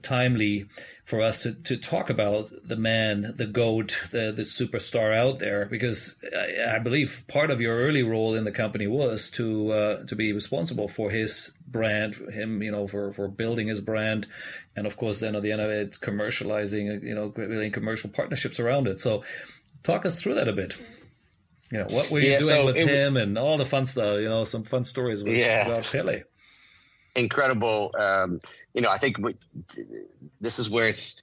timely for us to, to talk about the man, the goat, the, the superstar out there, because I, I believe part of your early role in the company was to uh, to be responsible for his brand, him, you know, for, for building his brand, and of course, then at the end of it, commercializing, you know, really commercial partnerships around it. So, talk us through that a bit. You know, what were you yeah, doing so with him and all the fun stuff? You know, some fun stories with, yeah. about Pele incredible. Um, you know, I think we, this is where it's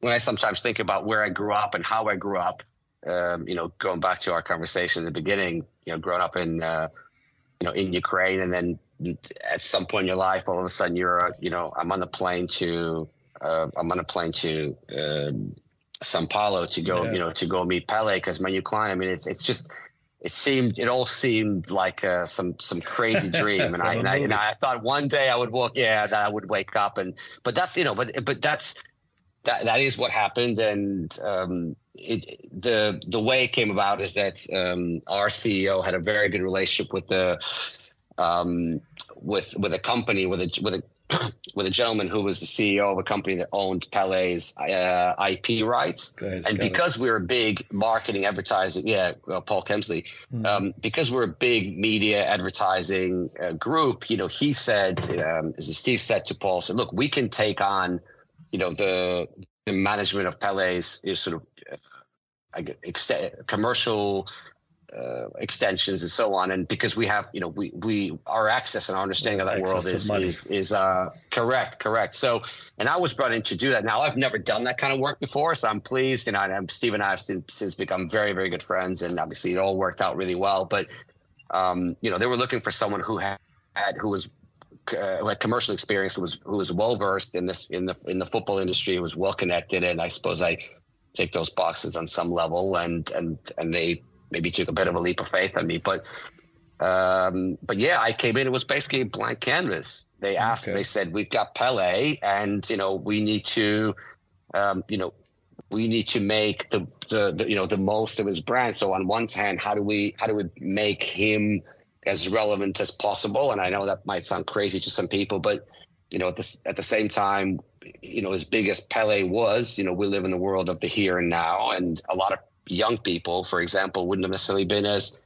when I sometimes think about where I grew up and how I grew up. um, you know, going back to our conversation at the beginning, you know, growing up in, uh, you know, in Ukraine, and then at some point in your life, all of a sudden you're, uh, you know, I'm on the plane to, uh, I'm on a plane to uh, Sao Paulo to go, yeah. you know, to go meet Pele because Manuel Klein. I mean, it's it's just it seemed it all seemed like uh, some some crazy [laughs] dream. And I, and I and I thought one day I would walk yeah that I would wake up and but that's you know but but that's that that is what happened. And um, it the the way it came about is that um, our CEO had a very good relationship with the um, with with a company with a with a [coughs] with a gentleman who was the CEO of a company that owned Pele's uh, IP rights. and because it. we're a big marketing advertising, yeah, Paul Kemsley, mm-hmm. um, because we're a big media advertising uh, group, you know, he said, um, as Steve said to Paul, said, look, we can take on, you know, the, the management of Pele's you know, sort of uh, commercial uh, extensions and so on. And because we have, you know, we, we our access and our understanding of that world is is, is uh, correct, correct. So, and I was brought in to do that. Now I've never done that kind of work before, so I'm pleased. And I'm, Steve and I have since, since become very, very good friends, and obviously it all worked out really well. But um, you know, they were looking for someone who had, had who was uh, who had commercial experience, who was who was well versed in this in the in the football industry, who was well connected, and I suppose I take those boxes on some level, and and and they maybe took a bit of a leap of faith on me. But um, but yeah, I came in. It was basically a blank canvas. They asked. Okay. They said, "We've got Pele, and you know, we need to, um, you know, we need to make the, the, the you know the most of his brand. So on one hand, how do we how do we make him as relevant as possible? And I know that might sound crazy to some people, but you know, at the at the same time, you know, as big as Pele was, you know, we live in the world of the here and now, and a lot of young people, for example, wouldn't have necessarily been as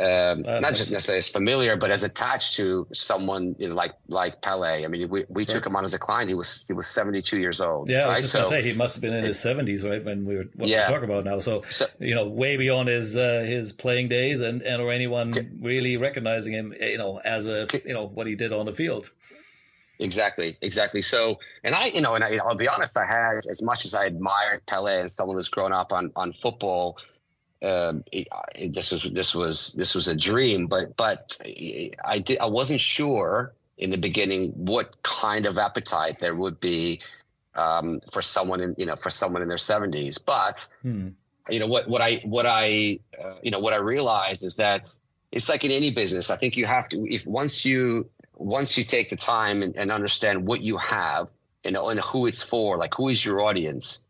um, uh, not just necessarily as familiar, but as attached to someone you know, like like Pele. I mean, we, we took him on as a client. He was he was seventy two years old. Yeah, right? I was just so, gonna say he must have been in his seventies, right? When we were what yeah. we're talking about now. So, so, you know, way beyond his uh, his playing days, and and or anyone really recognizing him, you know, as a you know what he did on the field. Exactly, exactly. So, and I, you know, and I, will be honest, I had as much as I admired Pele as someone who's grown up on on football. Um, it, it, this was this was this was a dream, but but I did I wasn't sure in the beginning what kind of appetite there would be um, for someone in you know for someone in their seventies. But hmm. you know what what I what I uh, you know what I realized is that it's like in any business. I think you have to if once you once you take the time and, and understand what you have and, and who it's for, like who is your audience,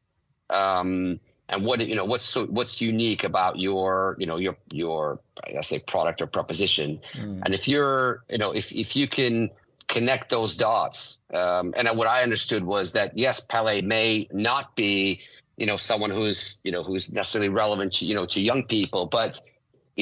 um, and what you know what's so, what's unique about your you know your your I say product or proposition, mm. and if you're you know if if you can connect those dots, um, and what I understood was that yes, Pele may not be you know someone who's you know who's necessarily relevant to you know to young people, but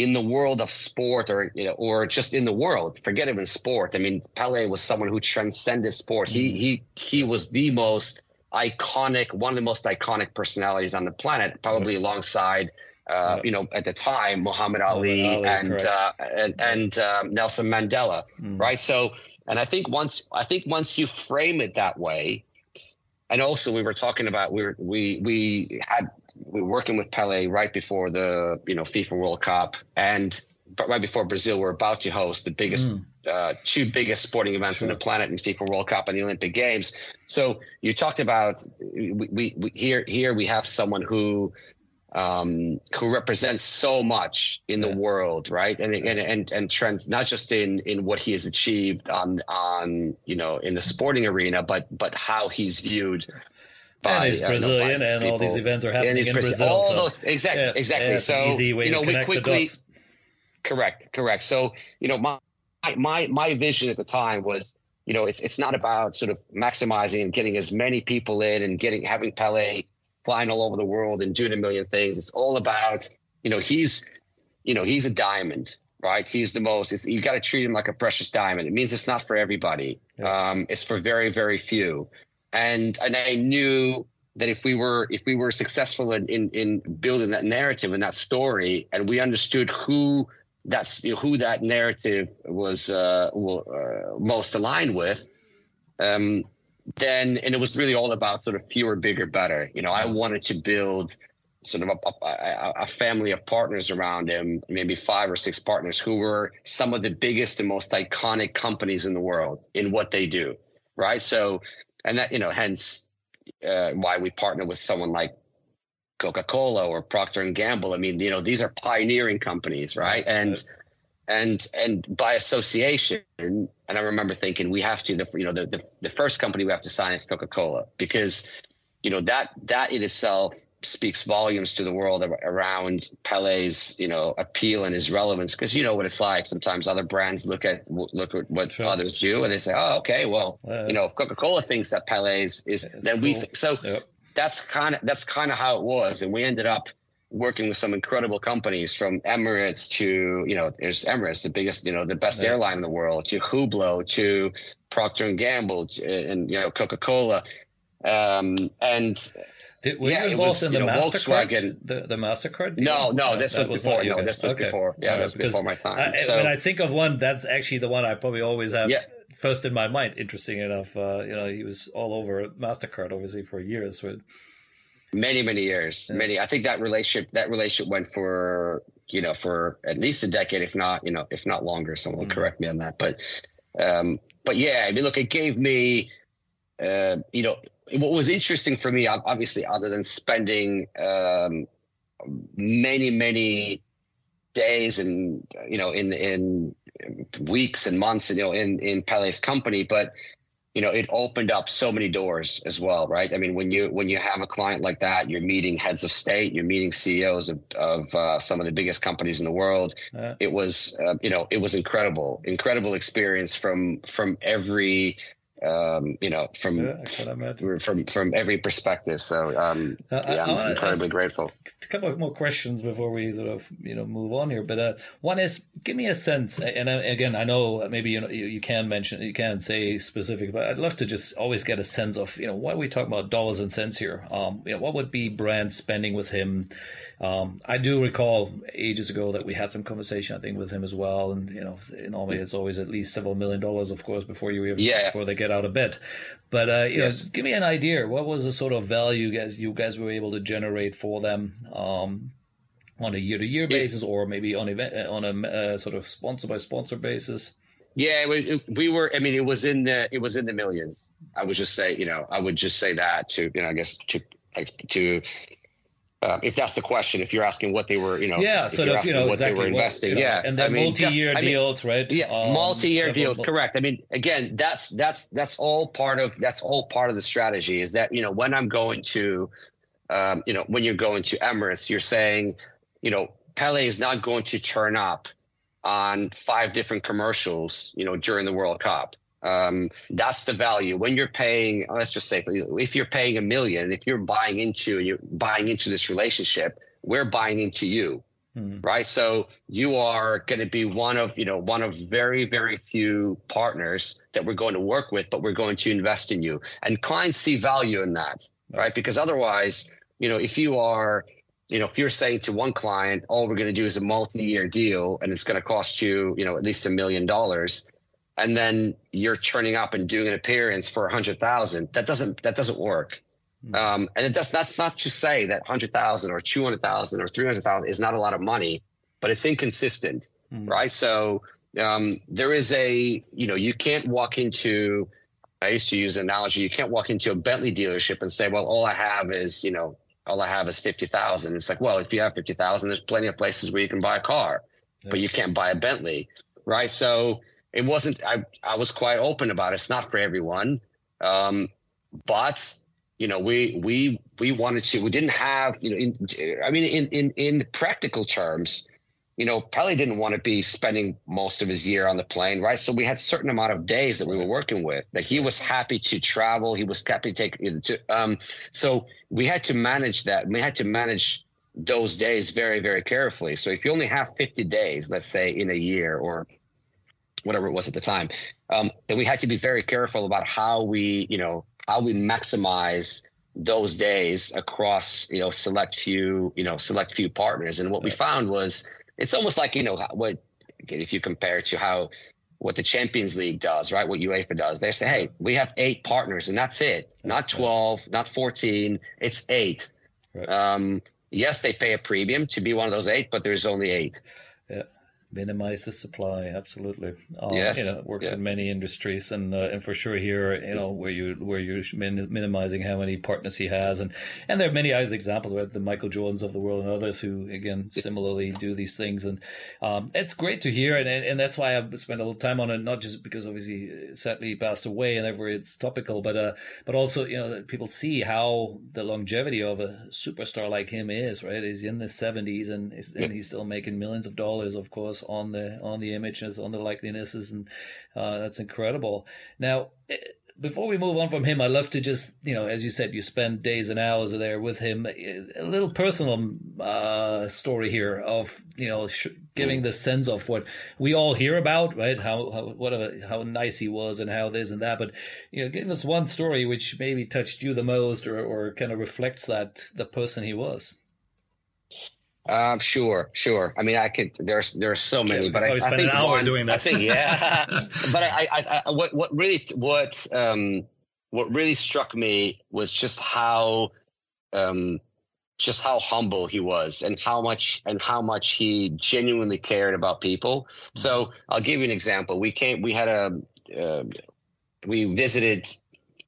in the world of sport or you know or just in the world forget even sport. I mean pele was someone who transcended sport. He he he was the most iconic one of the most iconic personalities on the planet probably alongside uh, you know, at the time, Muhammad Ali, Ali and, uh, and, and um, Nelson Mandela, mm. right? So, and I think once I think once you frame it that way, and also we were talking about we were, we we had working with Pele right before the you know FIFA World Cup, and right before Brazil were about to host the biggest. Mm. Uh, two biggest sporting events sure. on the planet in FIFA World Cup and the Olympic Games. So you talked about we, we, we here here we have someone who um, who represents so much in the world, right? And, and and and trends not just in in what he has achieved on on you know in the sporting arena, but but how he's viewed by, and he's Brazilian, and all these events are happening in Brazil. All so, those exactly, yeah, exactly. Yeah, so you know, we quickly. Correct, correct. So you know, my my my vision at the time was, you know, it's it's not about sort of maximizing and getting as many people in and getting having Pele flying all over the world and doing a million things. It's all about, you know, he's, you know, he's a diamond, right? He's the most. It's, you got to treat him like a precious diamond. It means it's not for everybody. Yeah. Um, it's for very, very few and and I knew that if we were if we were successful in in, in building that narrative and that story, and we understood who that's you know, who that narrative was uh, uh, most aligned with, um, then and it was really all about sort of fewer, bigger, better. You know, I wanted to build sort of a, a, a, family of partners around him, maybe five or six partners who were some of the biggest and most iconic companies in the world in what they do, right? So, and that you know, hence uh, why we partner with someone like Coca-Cola or Procter and Gamble. I mean, you know, these are pioneering companies, right? And and and by association, and I remember thinking we have to, the, you know, the, the the first company we have to sign is Coca-Cola because, you know, that that in itself speaks volumes to the world around Pele's, you know, appeal and his relevance. Because you know what it's like. Sometimes other brands look at look at what sure. others do, and they say, "Oh, okay, well, uh, you know, if Coca Cola thinks that Pele's is, then cool. we think so." Yep. That's kind of that's kind of how it was, and we ended up working with some incredible companies from Emirates to you know there's Emirates the biggest you know the best yeah. airline in the world to Hublot to Procter and Gamble and you know Coca Cola um, and did, were yeah, you involved was, in the know, Mastercard? The, the Mastercard? Deal? No, no, this was, was before. No, this was okay. before. Yeah, right, this was before my time. I, so, when I think of one, that's actually the one I probably always have yeah. first in my mind. Interesting enough, uh, you know, he was all over Mastercard, obviously, for years. With many, many years, yeah. many. I think that relationship, that relationship went for you know for at least a decade, if not you know if not longer. Someone mm-hmm. correct me on that, but um, but yeah, I mean, look, it gave me. Uh, you know, what was interesting for me, obviously, other than spending um, many, many days and you know in in weeks and months, you know, in in Pele's company, but you know, it opened up so many doors as well, right? I mean, when you when you have a client like that, you're meeting heads of state, you're meeting CEOs of, of uh, some of the biggest companies in the world. Uh, it was, uh, you know, it was incredible, incredible experience from from every um, you know, from yeah, from from every perspective. So um, uh, yeah, I'm incredibly grateful. A couple more questions before we sort of you know move on here. But uh, one is, give me a sense, and uh, again, I know maybe you know you, you can mention you can say specific, but I'd love to just always get a sense of you know why are we talking about dollars and cents here. Um, you know, what would be brand spending with him? Um, I do recall ages ago that we had some conversation, I think, with him as well. And you know, normally it's always at least several million dollars, of course, before you even, yeah. before they get out of bed. But uh, you yes. know, give me an idea. What was the sort of value you guys you guys were able to generate for them? Um, on a year-to-year basis, or maybe on a on a uh, sort of sponsor by sponsor basis. Yeah, we, we were. I mean, it was in the it was in the millions. I would just say, you know, I would just say that to you know, I guess to to um, if that's the question, if you're asking what they were, you know, yeah, so you're asking you know, what exactly they were investing, what, you know, yeah, and then I mean, multi-year I mean, deals, right? Yeah, um, multi-year deals, correct. I mean, again, that's that's that's all part of that's all part of the strategy. Is that you know when I'm going to, um, you know, when you're going to Emirates, you're saying, you know, Pele is not going to turn up on five different commercials, you know, during the World Cup. Um, that's the value when you're paying. Let's just say if you're paying a million, if you're buying into and you're buying into this relationship, we're buying into you, mm. right? So you are going to be one of you know one of very very few partners that we're going to work with, but we're going to invest in you, and clients see value in that, right? Because otherwise, you know, if you are you know, if you're saying to one client, all we're going to do is a multi-year deal and it's going to cost you, you know, at least a million dollars, and then you're turning up and doing an appearance for a hundred thousand. That doesn't that doesn't work. Mm-hmm. Um, and it does that's not to say that hundred thousand or two hundred thousand or three hundred thousand is not a lot of money, but it's inconsistent, mm-hmm. right? So um, there is a you know you can't walk into I used to use an analogy you can't walk into a Bentley dealership and say well all I have is you know all I have is fifty thousand. It's like well if you have fifty thousand there's plenty of places where you can buy a car, yeah. but you can't buy a Bentley, right? So it wasn't. I I was quite open about it. It's not for everyone, um, but you know, we we we wanted to. We didn't have. You know, in, I mean, in in in practical terms, you know, Pele didn't want to be spending most of his year on the plane, right? So we had certain amount of days that we were working with. That he was happy to travel. He was happy to take. To, um, so we had to manage that. We had to manage those days very very carefully. So if you only have 50 days, let's say in a year, or whatever it was at the time, um, then we had to be very careful about how we, you know, how we maximize those days across, you know, select few, you know, select few partners. And what we found was it's almost like, you know, what if you compare it to how what the Champions League does, right? What UEFA does. They say, hey, we have eight partners and that's it. Not 12, not 14, it's eight. Right. Um, yes, they pay a premium to be one of those eight, but there's only eight. Yeah minimize the supply. Absolutely. Um, yes. You know, it works yeah. in many industries, and uh, and for sure here, you know, where you where you're min- minimizing how many partners he has, and and there are many other examples, right? The Michael Jordans of the world and others who again similarly do these things, and um, it's great to hear, and and that's why I've spent a little time on it, not just because obviously uh, sadly passed away and therefore it's topical, but uh, but also you know people see how the longevity of a superstar like him is, right? He's in the seventies and, and he's still making millions of dollars, of course on the on the images, on the likenesses, and uh, that's incredible. Now, eh, before we move on from him, I love to just you know, as you said, you spend days and hours there with him. A little personal uh, story here of you know sh- giving the sense of what we all hear about, right? How how what a, how nice he was and how this and that. But you know, give us one story which maybe touched you the most, or or kind of reflects that the person he was. Um, sure, sure. I mean, I could. There's there's so many, yeah, but I, I think an hour one, doing that. I think yeah. [laughs] but I, I, I, what what really what um what really struck me was just how um just how humble he was and how much and how much he genuinely cared about people. Mm-hmm. So I'll give you an example. We came. We had a. Uh, we visited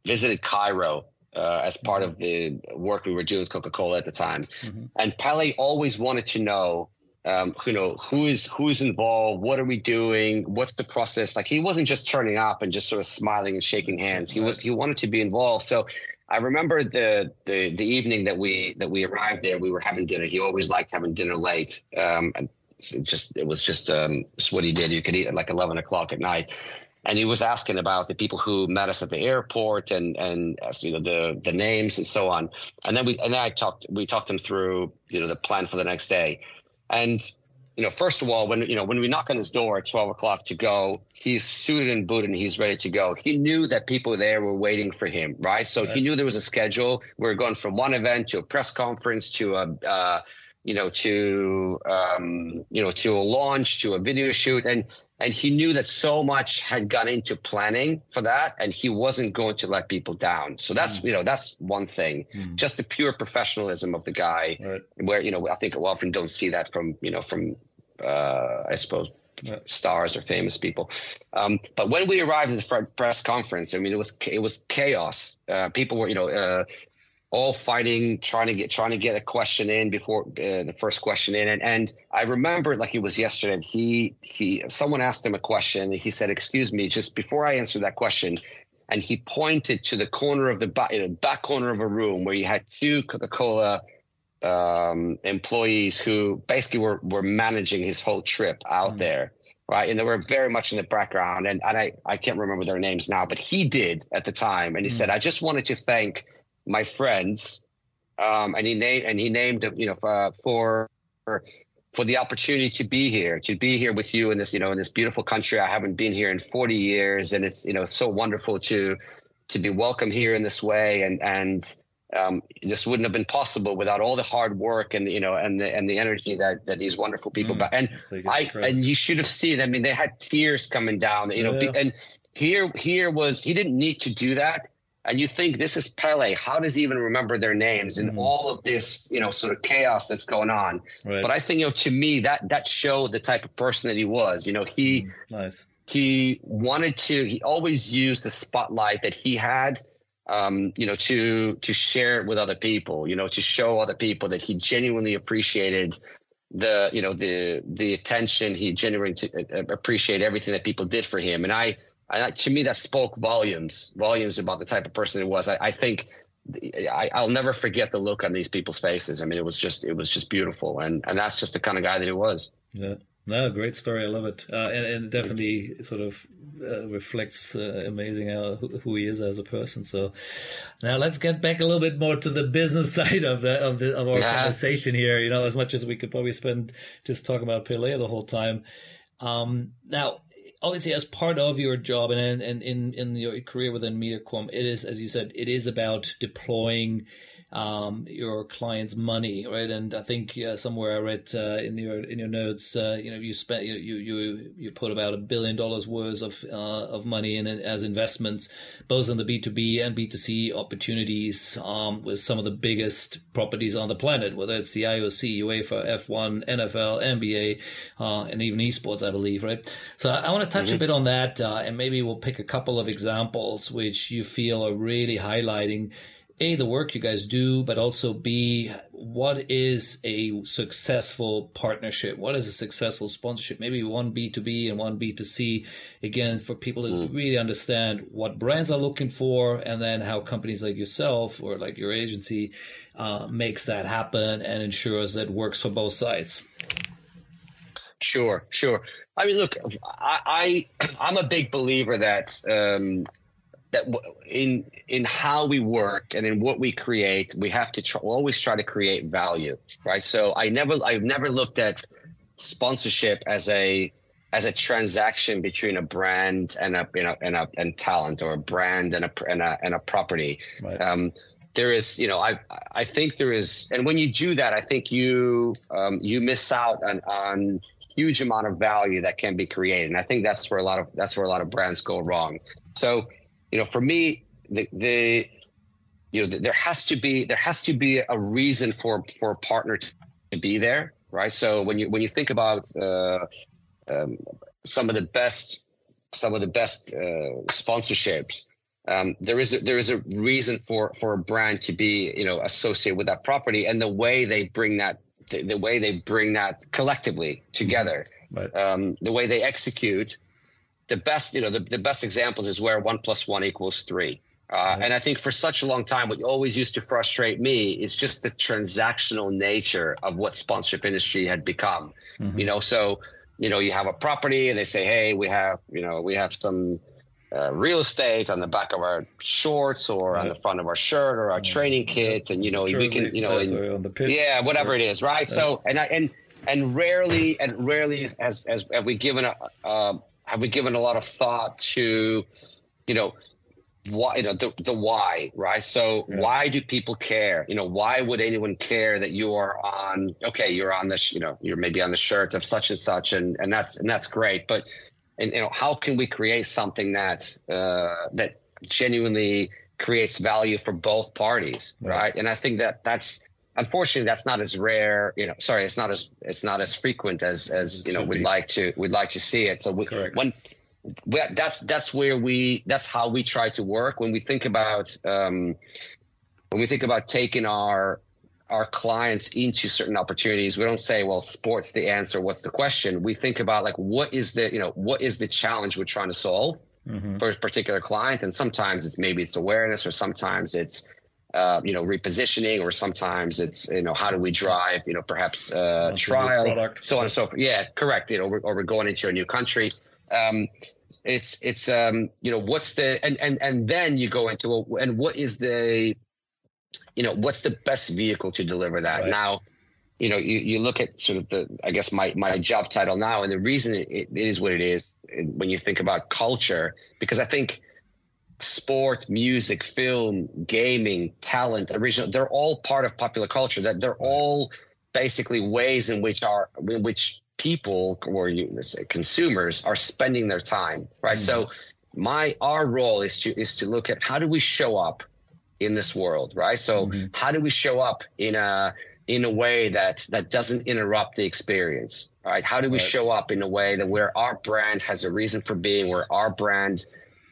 visited Cairo uh, as part of the work we were doing with Coca Cola at the time. Mm-hmm. And Pele always wanted to know, um, you know, who is who's involved, what are we doing, what's the process? Like he wasn't just turning up and just sort of smiling and shaking hands. He was he wanted to be involved. So I remember the the the evening that we that we arrived there, we were having dinner. He always liked having dinner late. Um, and it just it was just um, just what he did. You could eat at like eleven o'clock at night and he was asking about the people who met us at the airport and and you know the the names and so on. And then we and then I talked we talked him through you know the plan for the next day, and you know first of all when you know when we knock on his door at twelve o'clock to go, he's suited and booted and he's ready to go. He knew that people there were waiting for him, right? So right. he knew there was a schedule. We are going from one event to a press conference to a. Uh, you know, to um, you know, to a launch, to a video shoot, and and he knew that so much had gone into planning for that, and he wasn't going to let people down. So that's mm. you know, that's one thing. Mm. Just the pure professionalism of the guy, right. where you know, I think we often don't see that from you know, from uh, I suppose stars or famous people. Um, but when we arrived at the press conference, I mean, it was it was chaos. Uh, people were, you know, uh, all fighting, trying to get trying to get a question in before uh, the first question in. And, and I remember like it was yesterday. He he someone asked him a question. He said, "Excuse me, just before I answer that question." And he pointed to the corner of the back, you know, back corner of a room where you had two Coca-Cola um, employees who basically were were managing his whole trip out mm. there right? And they were very much in the background. And, and I, I can't remember their names now, but he did at the time. And he mm. said, I just wanted to thank my friends, um, and he named and he named you know uh, for for the opportunity to be here, to be here with you in this you know in this beautiful country. I haven't been here in 40 years, and it's you know so wonderful to to be welcome here in this way, and and um, this wouldn't have been possible without all the hard work and you know and the and the energy that that these wonderful people. Mm, and I and you should have seen. I mean, they had tears coming down. You know, yeah. and here here was he didn't need to do that and you think this is Pele. How does he even remember their names and mm. all of this, you know, sort of chaos that's going on? Right. But I think, you know, to me that that showed the type of person that he was. You know, he mm. nice. He wanted to. He always used the spotlight that he had, um, you know, to to share it with other people. You know, to show other people that he genuinely appreciated the you know the the attention he genuinely uh, appreciate everything that people did for him and i I, to me, that spoke volumes, volumes about the type of person it was. I, I think I, will never forget the look on these people's faces. I mean, it was just, it was just beautiful, and and that's just the kind of guy that he was. Yeah, no, great story. I love it, uh, and, and definitely sort of uh, reflects uh, amazing how, who he is as a person. So now let's get back a little bit more to the business [laughs] side of the of the of our yeah. conversation here. You know, as much as we could probably spend just talking about Pele the whole time. Um, now obviously as part of your job and, and in, in your career within MediaCom, it is, as you said, it is about deploying um, your client's money, right? And I think uh, somewhere I read uh, in your in your notes, uh, you know, you spent you you you put about a billion dollars worth of uh, of money in as investments, both in the B two B and B two C opportunities um, with some of the biggest properties on the planet, whether it's the IOC, UEFA, F one, NFL, NBA, uh, and even esports, I believe, right? So I, I want to touch mm-hmm. a bit on that, uh, and maybe we'll pick a couple of examples which you feel are really highlighting a the work you guys do but also b what is a successful partnership? What is a successful sponsorship? Maybe one b2b and one b2c again for people to mm. really understand what brands are looking for and then how companies like yourself or like your agency uh, makes that happen and ensures that it works for both sides. Sure sure. I mean look i, I [clears throat] i'm a big believer that um, that in in how we work and in what we create, we have to try, always try to create value, right? So I never I've never looked at sponsorship as a as a transaction between a brand and a you know and a and talent or a brand and a and a, and a property. Right. Um, there is you know I I think there is and when you do that I think you um, you miss out on on huge amount of value that can be created and I think that's where a lot of that's where a lot of brands go wrong. So you know, for me, the, the you know, there has to be there has to be a reason for for a partner to, to be there, right? So when you when you think about uh, um, some of the best some of the best uh, sponsorships, um, there is a, there is a reason for for a brand to be you know associated with that property and the way they bring that the, the way they bring that collectively together, right. um, the way they execute the best, you know, the, the best examples is where one plus one equals three. Uh, and I think for such a long time, what always used to frustrate me is just the transactional nature of what sponsorship industry had become. Mm-hmm. You know, so you know, you have a property, and they say, "Hey, we have, you know, we have some uh, real estate on the back of our shorts or on the front of our shirt or our training kit, and you know, Jersey, we can, you know, and, yeah, whatever it is, right? So, and I and and rarely and rarely as as have we given a, uh, have we given a lot of thought to, you know, why you know the, the why right so yeah. why do people care you know why would anyone care that you are on okay you're on this you know you're maybe on the shirt of such and such and and that's and that's great but and you know how can we create something that uh that genuinely creates value for both parties right, right? and i think that that's unfortunately that's not as rare you know sorry it's not as it's not as frequent as as you know we'd like to we'd like to see it. So we, when that's that's where we that's how we try to work. When we think about um, when we think about taking our our clients into certain opportunities we don't say well sports the answer what's the question? We think about like what is the you know what is the challenge we're trying to solve mm-hmm. for a particular client? And sometimes it's maybe it's awareness or sometimes it's uh, you know, repositioning, or sometimes it's, you know, how do we drive, you know, perhaps uh, trial, so on and so forth. Yeah, correct. You know, or we're going into a new country. Um, it's it's um, you know, what's the and and and then you go into a, and what is the, you know, what's the best vehicle to deliver that right. now. You know, you, you look at sort of the, I guess my, my job title now, and the reason it, it is what it is when you think about culture, because I think sport, music, film, gaming, talent, original, they're all part of popular culture. That they're all basically ways in which are in which people or you say consumers are spending their time, right? Mm-hmm. So my our role is to is to look at how do we show up in this world, right? So mm-hmm. how do we show up in a in a way that that doesn't interrupt the experience, right? How do we right. show up in a way that where our brand has a reason for being, where our brand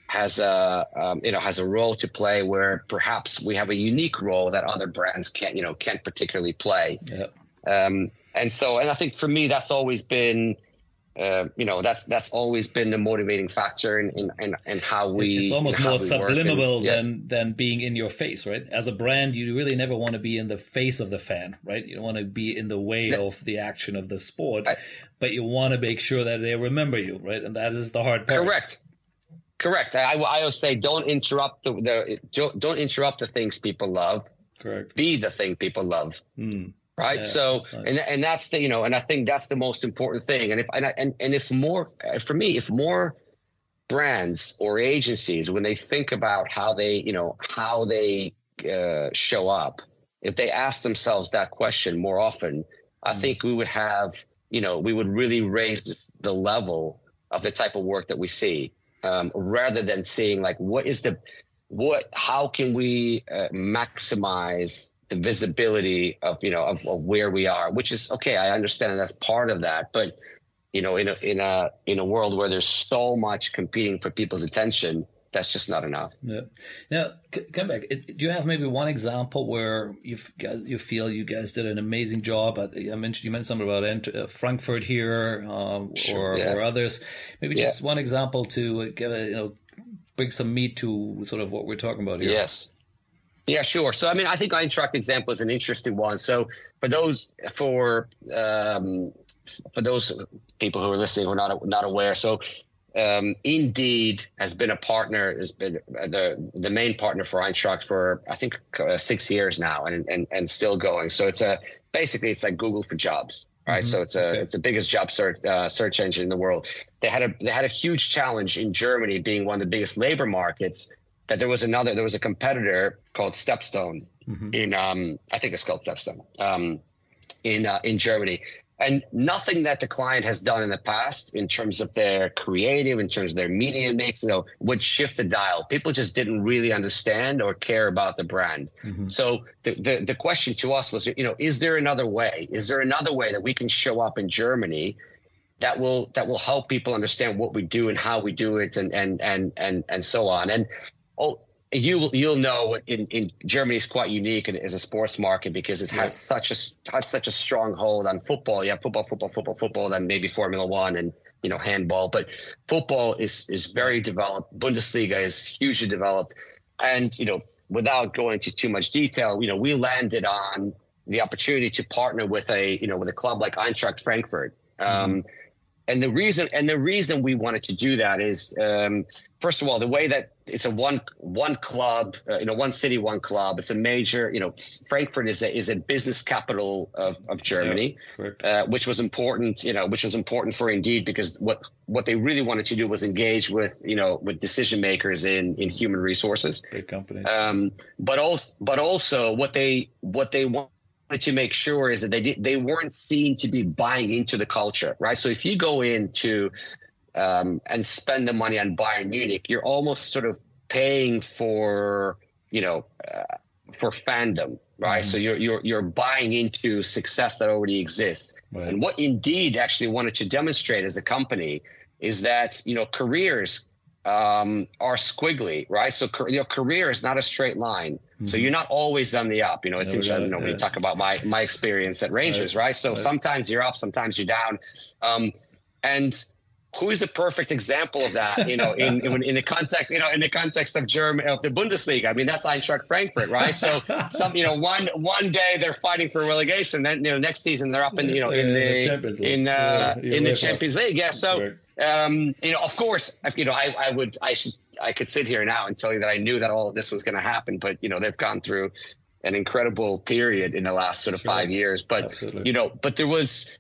has a um, you know has a role to play where perhaps we have a unique role that other brands can't you know can't particularly play. Um, and so and I think for me that's always been uh, you know that's that's always been the motivating factor in in, in, in how we it's almost more subliminal and, yeah. than than being in your face right? As a brand you really never want to be in the face of the fan right? You don't want to be in the way of the action of the sport I, but you want to make sure that they remember you right? And that is the hard part. Correct Correct. I, I always say don't interrupt the, the don't, don't interrupt the things people love. Correct. Be the thing people love. Mm. Right. Yeah, so nice. and and that's the you know and I think that's the most important thing. And if and and, and if more for me if more brands or agencies when they think about how they you know how they uh, show up if they ask themselves that question more often, I mm. think we would have, you know, we would really raise the level of the type of work that we see, um, rather than seeing like what is the, what, how can we uh, maximize the visibility of you know of, of where we are, which is okay. I understand that's part of that, but you know, in a in a in a world where there's so much competing for people's attention, that's just not enough. Yeah. Now, come back. Do you have maybe one example where you you feel you guys did an amazing job? I mentioned you mentioned something about uh, Frankfurt here, uh, sure, or, yeah. or others. Maybe just yeah. one example to give a, you know bring some meat to sort of what we're talking about here. Yes. Yeah, sure. So, I mean, I think Eintracht example is an interesting one. So, for those for um, for those people who are listening who are not not aware, so um, Indeed has been a partner, has been the the main partner for Eintracht for I think uh, six years now, and, and and still going. So it's a basically it's like Google for jobs, right? Mm-hmm. So it's a okay. it's the biggest job search uh, search engine in the world. They had a they had a huge challenge in Germany, being one of the biggest labor markets. That there was another there was a competitor called Stepstone mm-hmm. in um I think it's called Stepstone um in uh, in Germany and nothing that the client has done in the past in terms of their creative, in terms of their media mix, you know, would shift the dial. People just didn't really understand or care about the brand. Mm-hmm. So the, the, the question to us was, you know, is there another way? Is there another way that we can show up in Germany that will that will help people understand what we do and how we do it and and and and and so on. And oh, you you'll know in, in Germany is quite unique as a sports market because it has such a has such a strong hold on football. You have football, football, football, football, then maybe Formula One and you know handball. But football is is very developed. Bundesliga is hugely developed, and you know without going into too much detail, you know we landed on the opportunity to partner with a you know with a club like Eintracht Frankfurt. Um, mm-hmm. And the reason and the reason we wanted to do that is um, first of all, the way that it's a one one club, uh, you know, one city, one club. It's a major, you know, Frankfurt is a is a business capital of, of Germany, yeah, uh, which was important, you know, which was important for Indeed because what what they really wanted to do was engage with, you know, with decision makers in in human resources, big companies. Um, but also, but also what they what they want to make sure is that they did, they weren't seen to be buying into the culture, right? So if you go into um, and spend the money on Bayern Munich, you're almost sort of paying for you know uh, for fandom, right? Mm-hmm. So you're you're you're buying into success that already exists. Right. And what Indeed actually wanted to demonstrate as a company is that you know careers um, are squiggly, right? So your career is not a straight line. Mm-hmm. So you're not always on the up. You know, it's interesting. You know, when you talk about my my experience at Rangers, right? right? So right. sometimes you're up, sometimes you're down, um, and who is a perfect example of that? You know, in, in, in the context, you know, in the context of German of the Bundesliga. I mean, that's Eintracht Frankfurt, right? So some, you know, one one day they're fighting for relegation, then you know, next season they're up in you know in the in uh, in the Champions League. Yeah. So um, you know, of course, you know, I, I would I should I could sit here now and tell you that I knew that all of this was going to happen, but you know, they've gone through an incredible period in the last sort of sure. five years. But Absolutely. you know, but there was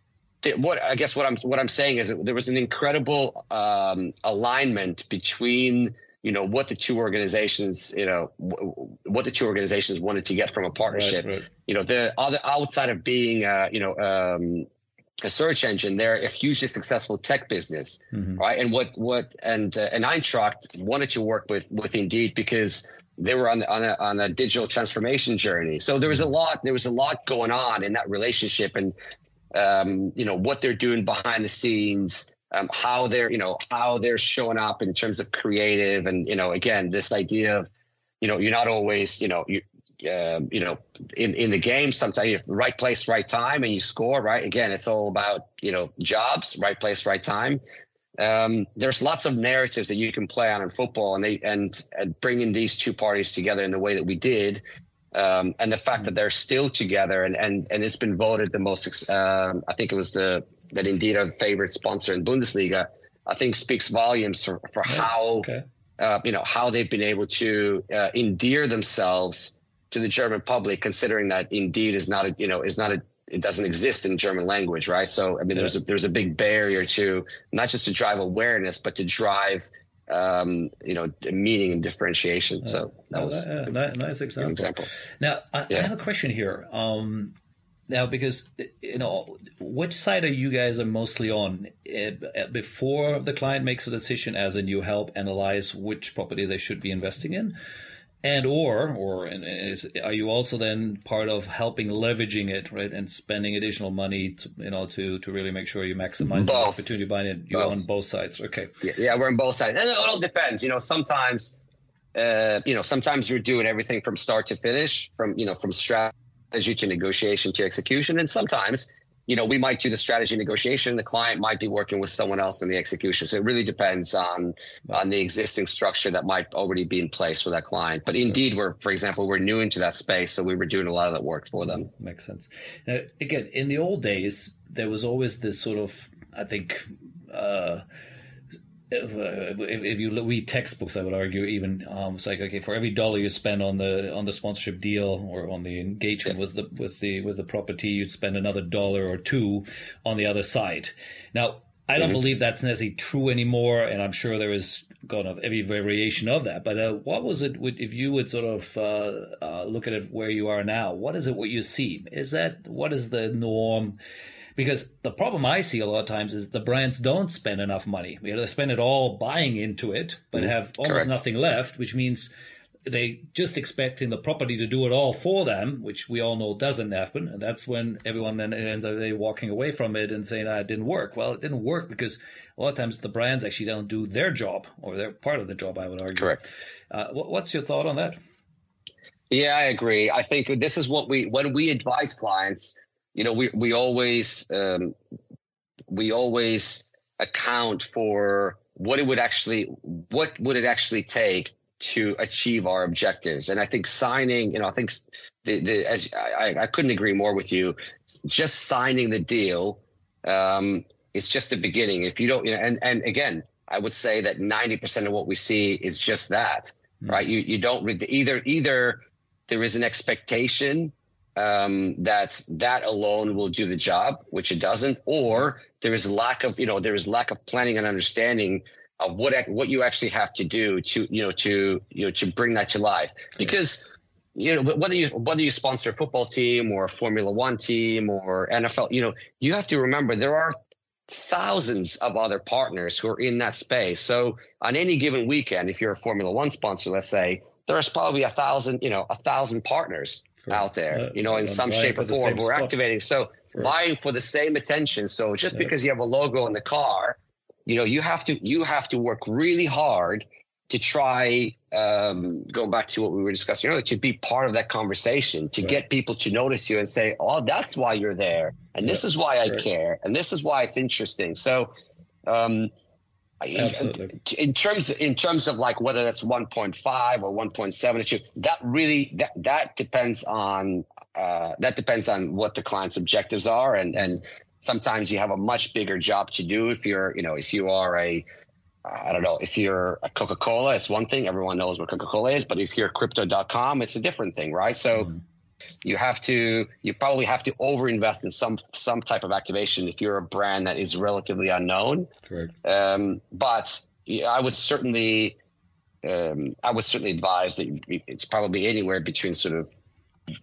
what I guess what I'm what I'm saying is there was an incredible um, alignment between you know what the two organizations you know w- what the two organizations wanted to get from a partnership. Right, right. You know, the other outside of being uh, you know um, a search engine, they're a hugely successful tech business, mm-hmm. right? And what what and uh, and Eintracht wanted to work with with Indeed because they were on the, on a, on a digital transformation journey. So there was a lot there was a lot going on in that relationship, and um, you know what they're doing behind the scenes, um, how they're you know how they're showing up in terms of creative, and you know again this idea of you know you're not always you know you. Uh, you know, in, in the game, sometimes right place, right time, and you score. Right, again, it's all about you know jobs, right place, right time. Um, there's lots of narratives that you can play on in football, and they and, and bringing these two parties together in the way that we did um, and the fact that they're still together and, and, and it's been voted the most, um, I think it was the, that indeed are the favorite sponsor in Bundesliga, I think speaks volumes for, for how, okay. uh, you know, how they've been able to uh, endear themselves to the German public, considering that indeed is not a, you know, is not a, it doesn't exist in German language, right? So, I mean, yeah. there's a, there's a big barrier to not just to drive awareness, but to drive um, you know, meaning and differentiation. So that was uh, nice example. example. Now, I, yeah. I, have a question here. Um, now, because you know, which side are you guys are mostly on? Uh, before the client makes a decision, as in you help analyze which property they should be investing in, and or or is, are you also then part of helping leveraging it right and spending additional money to, you know to to really make sure you maximize both. the opportunity buying it you're both. on both sides okay yeah, yeah, we're on both sides and it all depends you know sometimes uh, you know sometimes you're doing everything from start to finish from you know from strategy to negotiation to execution and sometimes you know, we might do the strategy negotiation. The client might be working with someone else in the execution. So it really depends on on the existing structure that might already be in place for that client. But indeed, we're, for example, we're new into that space, so we were doing a lot of that work for them. Makes sense. Now, again, in the old days, there was always this sort of, I think. Uh, if, uh, if, you read textbooks, I would argue even um, it's like okay, for every dollar you spend on the on the sponsorship deal or on the engagement yeah. with the with the with the property, you'd spend another dollar or two on the other side. Now, I don't mm-hmm. believe that's necessarily true anymore, and I'm sure there is kind of every variation of that. But uh, what was it if you would sort of uh, uh, look at it where you are now? What is it what you see? Is that what is the norm? Because the problem I see a lot of times is the brands don't spend enough money. You know, they spend it all buying into it, but mm, have almost correct. nothing left, which means they just expecting the property to do it all for them, which we all know doesn't happen. And that's when everyone then ends up walking away from it and saying, ah, it didn't work. Well, it didn't work because a lot of times the brands actually don't do their job or they're part of the job, I would argue. Correct. Uh, what's your thought on that? Yeah, I agree. I think this is what we, when we advise clients, you know, we we always um, we always account for what it would actually what would it actually take to achieve our objectives. And I think signing, you know, I think the, the as I, I couldn't agree more with you. Just signing the deal um, is just the beginning. If you don't, you know, and and again, I would say that ninety percent of what we see is just that, mm-hmm. right? You you don't read the, either either there is an expectation um, that that alone will do the job, which it doesn't, or there is lack of you know there is lack of planning and understanding of what what you actually have to do to you know to you know to bring that to life because you know whether you whether you sponsor a football team or a Formula One team or NFL, you know you have to remember there are thousands of other partners who are in that space. So on any given weekend, if you're a Formula One sponsor, let's say there's probably a thousand you know a thousand partners out there, uh, you know, in some shape or form. We're spot. activating. So sure. vying for the same attention. So just because you have a logo in the car, you know, you have to you have to work really hard to try um, go back to what we were discussing earlier to be part of that conversation to right. get people to notice you and say oh that's why you're there and yeah. this is why i care and this is why it's interesting so um, Absolutely. In terms in terms of like whether that's 1.5 or 1.7, that really that that depends on uh, that depends on what the client's objectives are, and and sometimes you have a much bigger job to do if you're you know if you are a I don't know if you're a Coca Cola, it's one thing everyone knows what Coca Cola is, but if you're crypto.com, it's a different thing, right? So. Mm-hmm you have to you probably have to overinvest in some some type of activation if you're a brand that is relatively unknown. Correct. Um, but I would certainly um, I would certainly advise that it's probably anywhere between sort of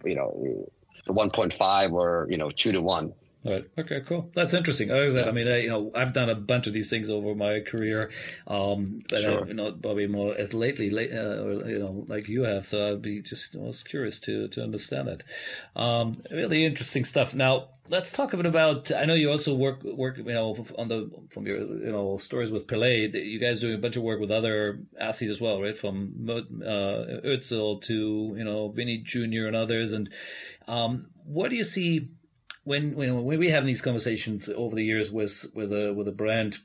you know the 1.5 or you know two to one. Right. Okay. Cool. That's interesting. As I, I mean, I, you know, I've done a bunch of these things over my career, um, but sure. I, you know, probably more as lately, late, uh, you know, like you have. So I'd be just I was curious to to understand that. Um, really interesting stuff. Now let's talk a bit about. I know you also work work you know on the from your you know stories with Pele. You guys doing a bunch of work with other athletes as well, right? From uh, Özil to you know Vinny Jr. and others. And um, what do you see? When when we have these conversations over the years with with a with a brand,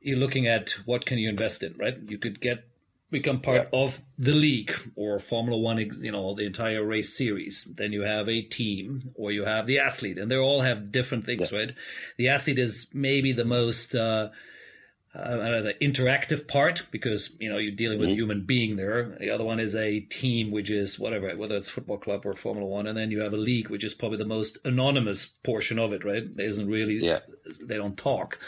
you're looking at what can you invest in, right? You could get become part yeah. of the league or Formula One, you know, the entire race series. Then you have a team or you have the athlete, and they all have different things, yeah. right? The athlete is maybe the most. Uh, uh, the interactive part because you know you're dealing with mm-hmm. a human being there. The other one is a team, which is whatever, whether it's football club or Formula One, and then you have a league, which is probably the most anonymous portion of it. Right? There isn't really yeah. They don't talk.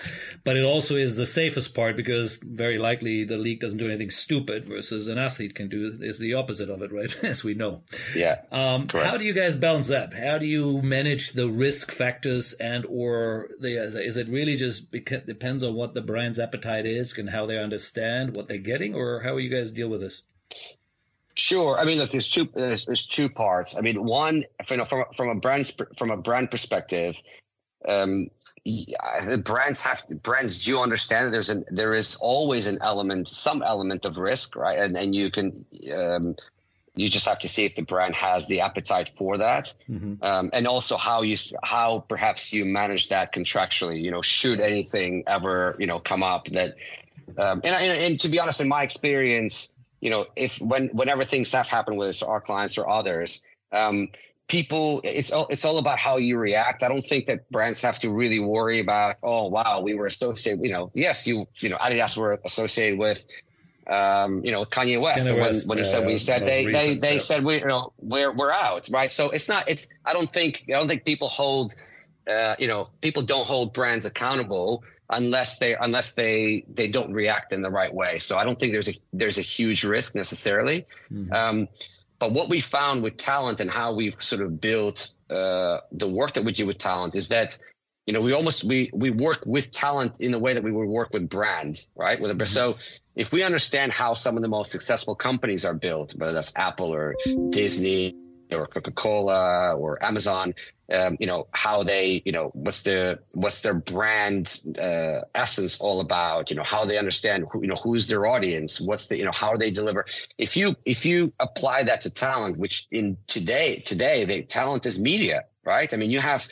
But it also is the safest part because very likely the league doesn't do anything stupid versus an athlete can do is the opposite of it, right? [laughs] As we know. Yeah. Um, how do you guys balance that? How do you manage the risk factors and or the, is it really just because, depends on what the brand's appetite is and how they understand what they're getting, or how you guys deal with this? Sure. I mean, look, there's two there's, there's two parts. I mean, one, you from from a brand from a brand perspective, um, brands have brands do understand that there's an there is always an element, some element of risk, right? And and you can um, you just have to see if the brand has the appetite for that, mm-hmm. um, and also how you how perhaps you manage that contractually. You know, should anything ever you know come up that, um, and, and and to be honest, in my experience you know, if when whenever things have happened with our clients or others, um, people it's all it's all about how you react. I don't think that brands have to really worry about, oh wow, we were associated. You know, yes, you you know, Adidas were associated with. Um, you know, Kanye West. Kanye West when, when he said, we said they, recent, they, they said we, you know, we're, we're out, right? So it's not, it's, I don't think, I don't think people hold, uh, you know, people don't hold brands accountable unless they unless they they don't react in the right way. So I don't think there's a there's a huge risk necessarily. Mm-hmm. Um, but what we found with talent and how we've sort of built uh, the work that we do with talent is that you know we almost we we work with talent in the way that we would work with brand, right? With a, mm-hmm. so if we understand how some of the most successful companies are built, whether that's Apple or Disney or Coca-Cola or Amazon, um, you know, how they, you know, what's their what's their brand, uh, essence all about, you know, how they understand who, you know, who's their audience, what's the, you know, how they deliver. If you, if you apply that to talent, which in today, today, the talent is media, right? I mean, you have,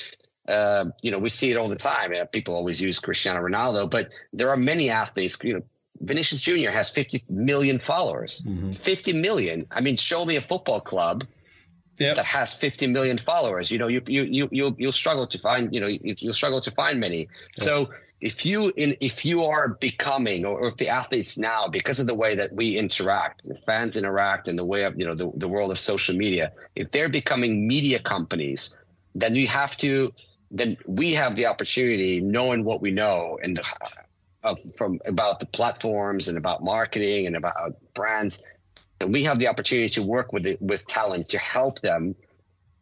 uh, you know, we see it all the time. Know, people always use Cristiano Ronaldo, but there are many athletes, you know, Vinicius Jr. has 50 million followers. Mm-hmm. 50 million. I mean, show me a football club yep. that has 50 million followers. You know, you you you you'll, you'll struggle to find you know you'll struggle to find many. So if you in if you are becoming or, or, if the athletes now because of the way that we interact, the fans interact, and the way of you know the, the world of social media, if they're becoming media companies, then you have to then we have the opportunity, knowing what we know and uh, from about the platforms and about marketing and about brands and we have the opportunity to work with with talent to help them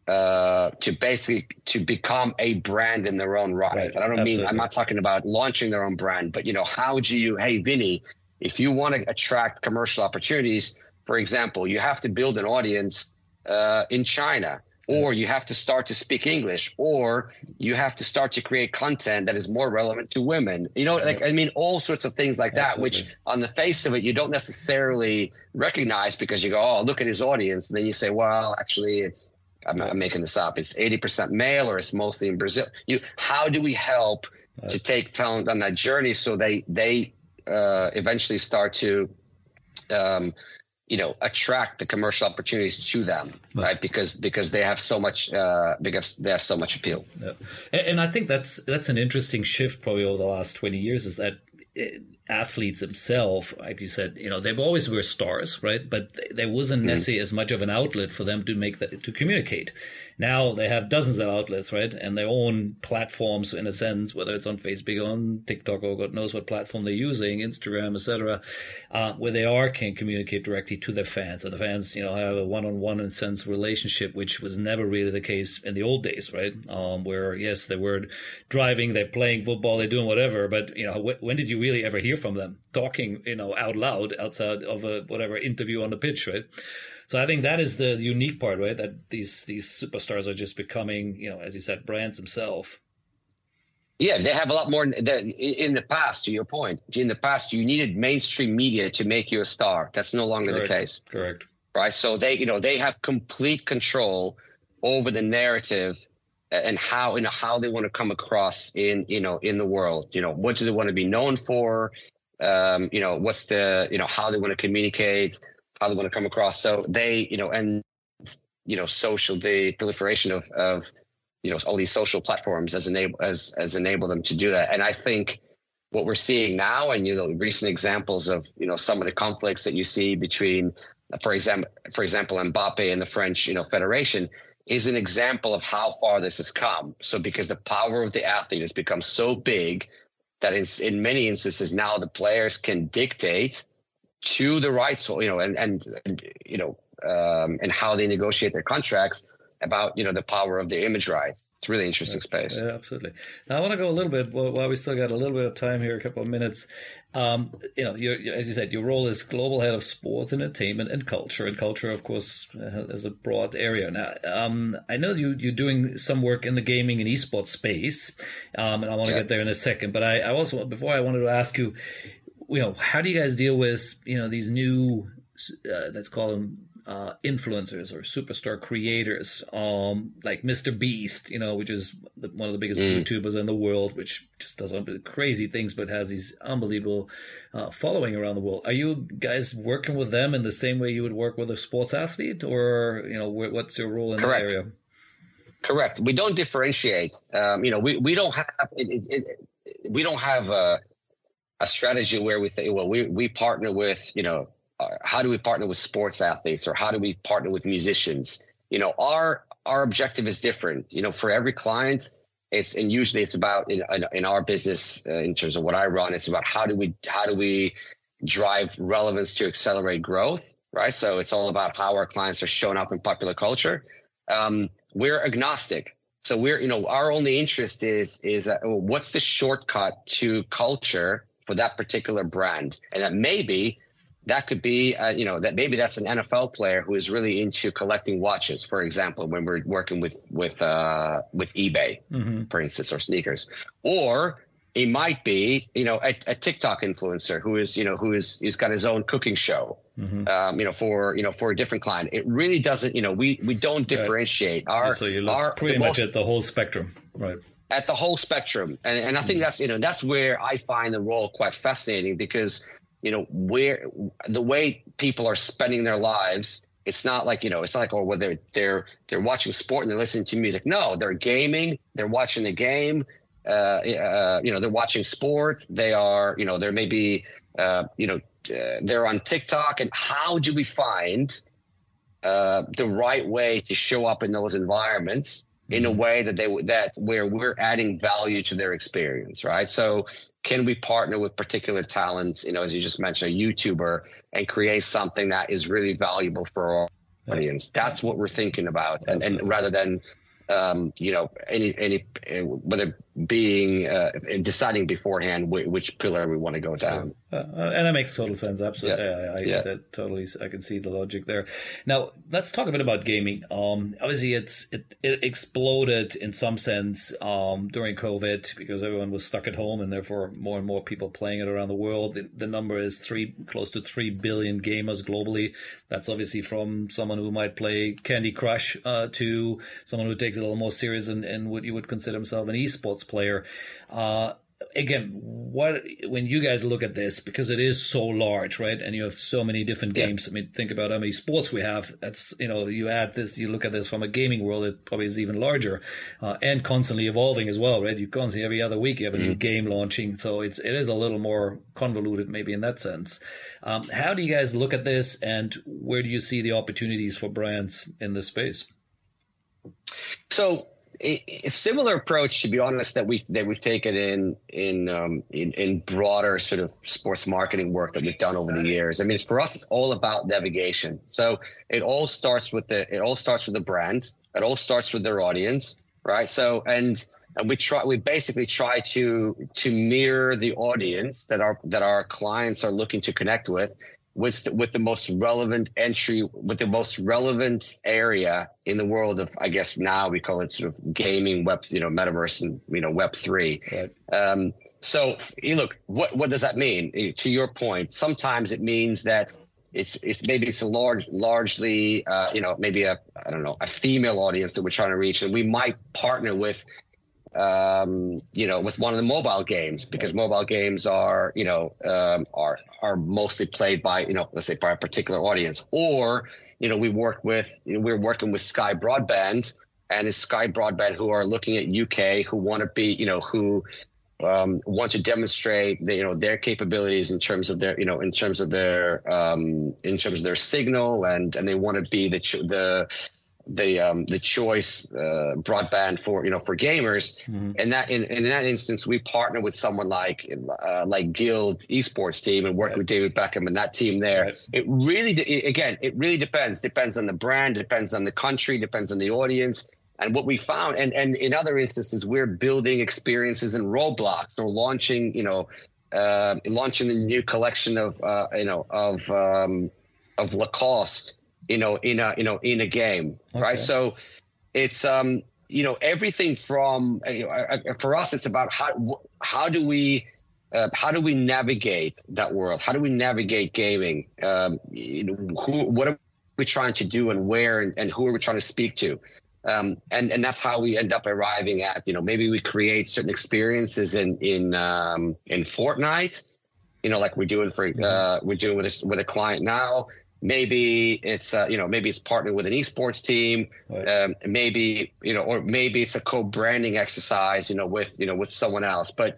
uh, to basically to become a brand in their own right. right. I don't Absolutely. mean I'm not talking about launching their own brand, but you know, how do you? Hey, Vinny, if you want to attract commercial opportunities, for example, you have to build an audience uh, in China or you have to start to speak English, or you have to start to create content that is more relevant to women. You know, like I mean, all sorts of things like that, which on the face of it you don't necessarily recognize because you go, oh, look at his audience, and then you say, well, actually, it's I'm, I'm making this up. It's 80% male, or it's mostly in Brazil. You, how do we help to take talent on that journey so they they uh, eventually start to um, you know attract the commercial opportunities to them right, right? because because they have so much uh, because they have so much appeal yeah. and i think that's that's an interesting shift probably over the last 20 years is that it, athletes themselves, like you said, you know, they've always were stars, right? But there wasn't mm. necessarily as much of an outlet for them to make that to communicate. Now they have dozens of outlets, right, and their own platforms in a sense, whether it's on Facebook, on TikTok, or God knows what platform they're using, Instagram, etc., uh, where they are can communicate directly to their fans, and the fans, you know, have a one-on-one in a sense relationship, which was never really the case in the old days, right? Um, where yes, they were driving, they're playing football, they're doing whatever, but you know, wh- when did you really ever hear from them talking, you know, out loud outside of a whatever interview on the pitch, right? So I think that is the unique part, right? That these these superstars are just becoming, you know, as you said, brands themselves. Yeah, they have a lot more in the past. To your point, in the past, you needed mainstream media to make you a star. That's no longer Correct. the case. Correct. Right. So they, you know, they have complete control over the narrative and how you know how they want to come across in you know in the world. You know, what do they want to be known for? Um, you know, what's the you know how they want to communicate how they want to come across. So they, you know, and you know, social the proliferation of of you know all these social platforms as enable as as enable them to do that. And I think what we're seeing now, and you know, recent examples of you know some of the conflicts that you see between, for example, for example, Mbappe and the French you know Federation is an example of how far this has come. So because the power of the athlete has become so big that in, in many instances now the players can dictate to the rights, you know, and, and, and you know, um, and how they negotiate their contracts about, you know, the power of the image rights. It's really interesting space. Yeah, absolutely. Now I want to go a little bit while we still got a little bit of time here, a couple of minutes. Um, you know, as you said, your role is global head of sports entertainment and culture. And culture, of course, is a broad area. Now, um, I know you you're doing some work in the gaming and esports space, um, and I want to yeah. get there in a second. But I, I also before I wanted to ask you, you know, how do you guys deal with you know these new uh, let's call them uh, influencers or superstar creators, um, like Mr. Beast, you know, which is the, one of the biggest mm. YouTubers in the world, which just does crazy things, but has these unbelievable uh, following around the world. Are you guys working with them in the same way you would work with a sports athlete, or you know, what's your role in Correct. that area? Correct. We don't differentiate. Um, you know, we, we don't have it, it, it, we don't have a, a strategy where we say, well, we we partner with you know how do we partner with sports athletes or how do we partner with musicians? You know our our objective is different. You know for every client it's and usually it's about in, in our business uh, in terms of what i run it's about how do we how do we drive relevance to accelerate growth right? So it's all about how our clients are showing up in popular culture. Um, we're agnostic. So we're you know our only interest is is uh, what's the shortcut to culture for that particular brand and that maybe that could be, uh, you know, that maybe that's an NFL player who is really into collecting watches, for example, when we're working with with uh, with eBay, mm-hmm. for instance, or sneakers, or it might be, you know, a, a, TikTok influencer who is, you know, who is he's got his own cooking show, mm-hmm. um, you know, for you know for a different client. It really doesn't, you know, we we don't differentiate right. our. So you look our, pretty much most, at the whole spectrum, right? At the whole spectrum, and and I think mm-hmm. that's you know that's where I find the role quite fascinating because you know where the way people are spending their lives it's not like you know it's not like oh whether they're they're they're watching sport and they're listening to music. No they're gaming they're watching the game uh, uh, you know they're watching sport. They are you know there may be uh, you know uh, they're on tiktok. And how do we find uh, the right way to show up in those environments in a mm-hmm. way that they that where we're adding value to their experience right so can we partner with particular talents, you know, as you just mentioned, a YouTuber, and create something that is really valuable for our audience? That's what we're thinking about, and, and rather than um, you know, any any whether being uh, deciding beforehand which pillar we want to go down. Uh, uh, and that makes total sense. Absolutely, yeah. I, I yeah. that totally. I can see the logic there. Now let's talk a bit about gaming. Um, obviously, it's it, it exploded in some sense um, during COVID because everyone was stuck at home, and therefore more and more people playing it around the world. The, the number is three, close to three billion gamers globally. That's obviously from someone who might play Candy Crush uh, to someone who takes it a little more serious and, and what you would consider himself an esports player. Uh, again, what when you guys look at this because it is so large, right? And you have so many different games. Yeah. I mean, think about how many sports we have. That's you know, you add this, you look at this from a gaming world, it probably is even larger, uh, and constantly evolving as well, right? You constantly every other week you have a mm-hmm. new game launching, so it's it is a little more convoluted maybe in that sense. Um, how do you guys look at this, and where do you see the opportunities for brands in this space? So a, similar approach, to be honest, that we that we've taken in in, um, in in broader sort of sports marketing work that we've done over the years. I mean, for us, it's all about navigation. So it all starts with the it all starts with the brand. It all starts with their audience, right? So and and we try we basically try to to mirror the audience that our that our clients are looking to connect with with the, with the most relevant entry with the most relevant area in the world of I guess now we call it sort of gaming web you know metaverse and you know web three. Right. Um, so you look what what does that mean? To your point, sometimes it means that it's it's maybe it's a large largely uh, you know maybe a I don't know a female audience that we're trying to reach and we might partner with um, you know, with one of the mobile games because mobile games are, you know, um, are are mostly played by, you know, let's say by a particular audience. Or, you know, we work with, you know, we're working with Sky Broadband and it's Sky Broadband who are looking at UK who want to be, you know, who um, want to demonstrate, the, you know, their capabilities in terms of their, you know, in terms of their, um, in terms of their signal, and and they want to be the the the um, the choice uh, broadband for you know for gamers. Mm-hmm. And that in, in that instance, we partner with someone like uh, like Guild Esports team and work right. with David Beckham and that team there. Right. It really it, again, it really depends. Depends on the brand, depends on the country, depends on the audience. And what we found, and, and in other instances, we're building experiences in Roblox or launching, you know, uh, launching a new collection of, uh, you know, of um, of Lacoste you know, in a you know in a game, okay. right? So it's um you know everything from you know, for us it's about how how do we uh, how do we navigate that world? How do we navigate gaming? Um, you know, who, what are we trying to do, and where, and, and who are we trying to speak to? Um, and and that's how we end up arriving at you know maybe we create certain experiences in in um, in Fortnite, you know, like we're doing for uh, mm-hmm. we're doing with a, with a client now maybe it's uh, you know maybe it's partnered with an esports team right. um, maybe you know or maybe it's a co-branding exercise you know with you know with someone else but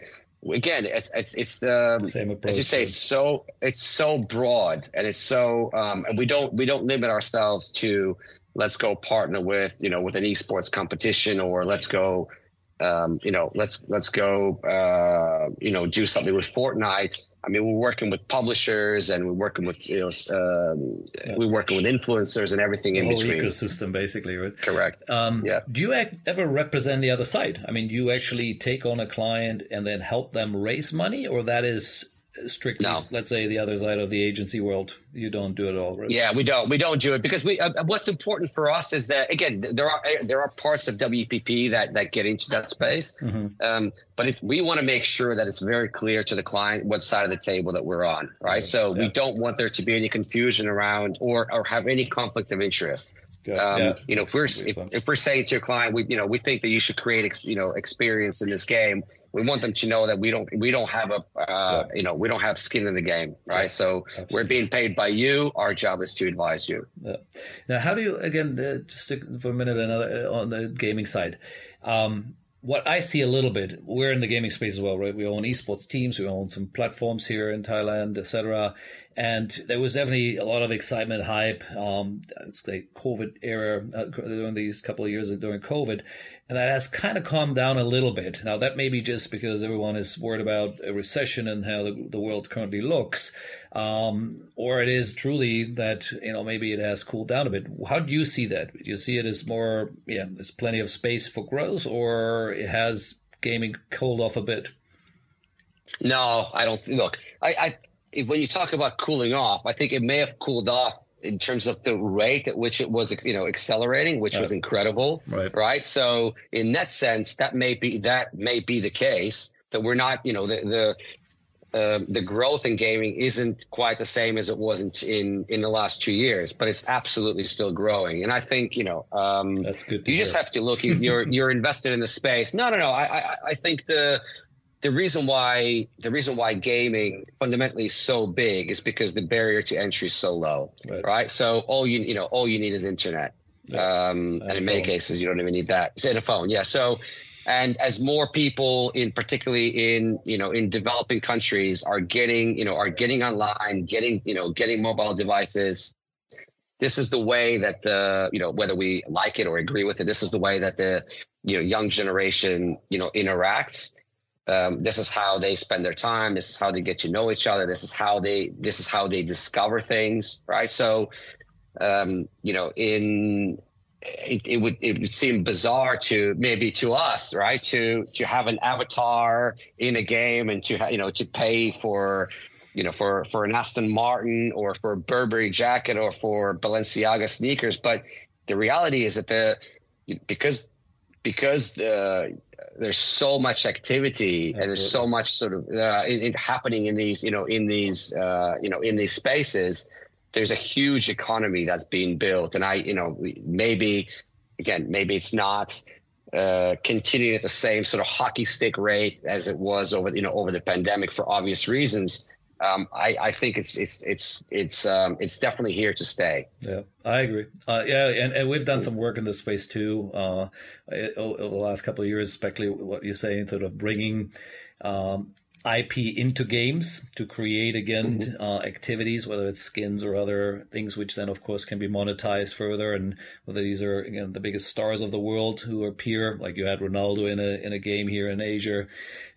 again it's it's it's the Same approach, as you say it's so it's so broad and it's so um, and we don't we don't limit ourselves to let's go partner with you know with an esports competition or let's go um, you know let's let's go uh, you know do something with Fortnite I mean, we're working with publishers and we're working with you know, um, yeah. we're working with influencers and everything the in whole between. ecosystem, basically, right? Correct. Um, yeah. Do you ever represent the other side? I mean, do you actually take on a client and then help them raise money, or that is strictly no. let's say the other side of the agency world you don't do it all right yeah we don't we don't do it because we uh, what's important for us is that again there are there are parts of wpp that that get into that space mm-hmm. um, but if we want to make sure that it's very clear to the client what side of the table that we're on right so yeah. we don't want there to be any confusion around or or have any conflict of interest um, yeah, you know, if we're if, if, we're saying to your client, we you know we think that you should create ex, you know experience in this game, we want them to know that we don't we don't have a uh, you know we don't have skin in the game right so Absolutely. we're being paid by you our job is to advise you yeah. now how do you again uh, just for a minute another uh, on the gaming side um, what I see a little bit, we're in the gaming space as well, right? We own esports teams, we own some platforms here in Thailand, etc. And there was definitely a lot of excitement, hype. Um, it's the COVID era uh, during these couple of years during COVID, and that has kind of calmed down a little bit. Now that may be just because everyone is worried about a recession and how the, the world currently looks, um, or it is truly that you know maybe it has cooled down a bit. How do you see that? Do you see it as more, yeah, there's plenty of space for growth, or it has gaming cooled off a bit? No, I don't. Look, I, I when you talk about cooling off, I think it may have cooled off in terms of the rate at which it was, you know, accelerating, which right. was incredible. Right. Right. So in that sense, that may be that may be the case that we're not, you know, the the uh, the growth in gaming isn't quite the same as it wasn't in in the last two years, but it's absolutely still growing. And I think you know, um, that's good. you hear. just have to look. You're [laughs] you're invested in the space. No, no, no. I I, I think the the reason why the reason why gaming fundamentally is so big is because the barrier to entry is so low, right? right? So all you you know all you need is internet, yeah. um, and, and in many cases you don't even need that. It's in a phone, yeah. So and as more people in particularly in you know in developing countries are getting you know are getting online, getting you know getting mobile devices. This is the way that the you know whether we like it or agree with it. This is the way that the you know young generation you know interacts um, this is how they spend their time. This is how they get to know each other. This is how they this is how they discover things right? So um, you know in it, it, would it would seem bizarre to maybe to us right? To to have an avatar in a game and to you know to pay for you know for for an Aston Martin or for a Burberry jacket or for Balenciaga sneakers. But the reality is that the because because the there's so much activity Absolutely. and there's so much sort of uh, in, in happening in these you know in these uh, you know in these spaces there's a huge economy that's being built and i you know maybe again maybe it's not uh, continuing at the same sort of hockey stick rate as it was over you know over the pandemic for obvious reasons um, I, I, think it's it's it's it's um, it's definitely here to stay. Yeah, I agree. Uh, yeah, and, and we've done some work in this space too uh, over the last couple of years, especially what you're saying, sort of bringing um, IP into games to create again mm-hmm. uh, activities, whether it's skins or other things, which then of course can be monetized further. And whether these are again the biggest stars of the world who appear, like you had Ronaldo in a in a game here in Asia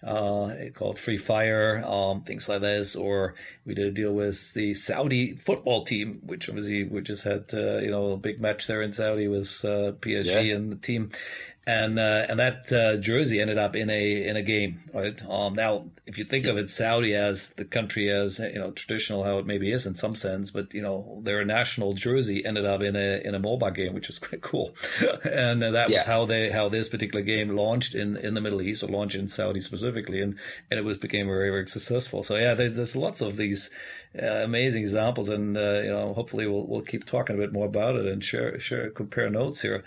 uh, called Free Fire, um, things like this, or we did a deal with the Saudi football team, which obviously we just had uh, you know a big match there in Saudi with uh, PSG yeah. and the team and uh, and that uh, jersey ended up in a in a game, right? Um, now, if you think of it, Saudi as the country as you know traditional, how it maybe is in some sense, but you know their national jersey ended up in a in a mobile game, which is [laughs] quite cool, and uh, that yeah. was how they how this particular game launched in, in the Middle East or launched in Saudi specifically, and and it was became very very successful. So yeah, there's there's lots of these uh, amazing examples, and uh, you know, hopefully we'll we'll keep talking a bit more about it and share share compare notes here.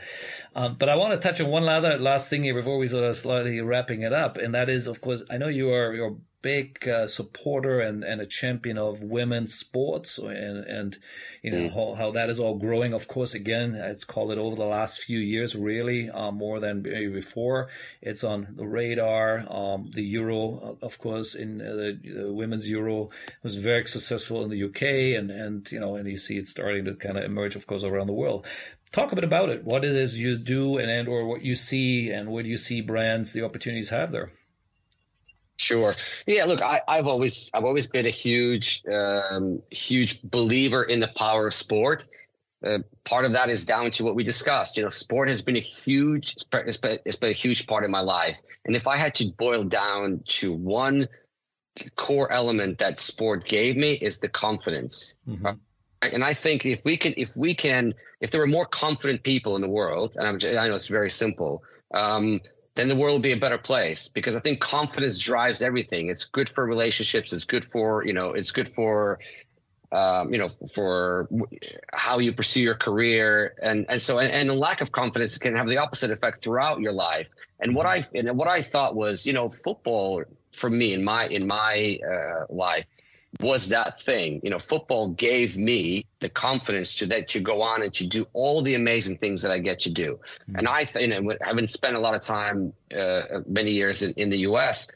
Um, but I want to touch on one other last thing here before we sort of slightly wrapping it up, and that is, of course, I know you are you're big uh, supporter and, and a champion of women's sports and, and you know, mm. how, how that is all growing. Of course, again, it's called it over the last few years, really, uh, more than before. It's on the radar. Um, the Euro, of course, in uh, the, the, women's Euro was very successful in the UK and, and, you know, and you see it starting to kind of emerge, of course, around the world talk a bit about it what it is you do and, and or what you see and where do you see brands the opportunities have there Sure. Yeah. Look, I, have always I've always been a huge um, huge believer in the power of sport. Uh, part of that is down to what we discussed. You know, sport has been a huge it's been, it's been a huge part of my life. And if I had to boil down to one core element that sport gave me is the confidence. Mm-hmm. And I think if we can, if we can, if there were more confident people in the world, and I'm, i know it's very simple, um, then the world will be a better place because I think confidence drives everything. It's good for relationships. It's good for, you know, it's good for, um, you know, for how you pursue your career. And, and so, and, and the lack of confidence can have the opposite effect throughout your life. And what I, and what I thought was, you know, football for me in my, in my uh, life was that thing. You know, football gave me the confidence to that to go on and to do all the amazing things that I get to do. Mm-hmm. And I, you know, having spent a lot of time, uh, many years in, in the U.S.,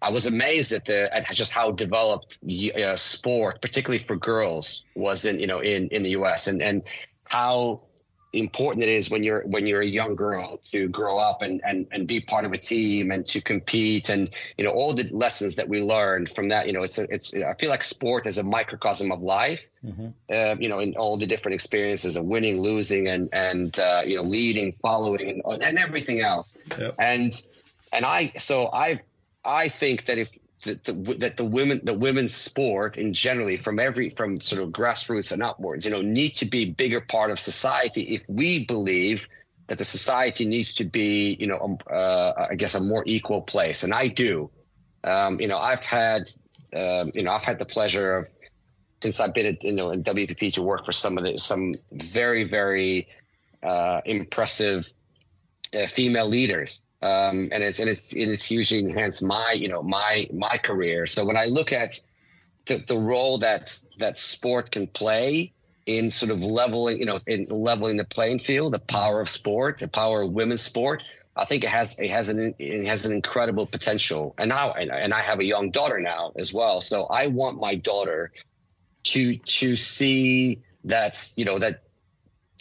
I was amazed at the at just how developed uh, sport, particularly for girls, was in you know in in the U.S. and and how important it is when you're when you're a young girl to grow up and and and be part of a team and to compete and you know all the lessons that we learned from that you know it's a, it's I feel like sport is a microcosm of life mm-hmm. uh, you know in all the different experiences of winning losing and and uh, you know leading following and, and everything else yep. and and I so I I think that if that the, that the women the women's sport in generally from every from sort of grassroots and upwards you know need to be a bigger part of society if we believe that the society needs to be you know um, uh, I guess a more equal place. And I do. Um, you know I've had um, you know I've had the pleasure of since I've been at, you know in WPP to work for some of the some very very uh, impressive uh, female leaders um, and it's and it's and it's hugely enhanced my you know my my career. So when I look at the, the role that that sport can play in sort of leveling you know in leveling the playing field, the power of sport, the power of women's sport, I think it has it has an it has an incredible potential. And now and, and I have a young daughter now as well, so I want my daughter to to see that you know that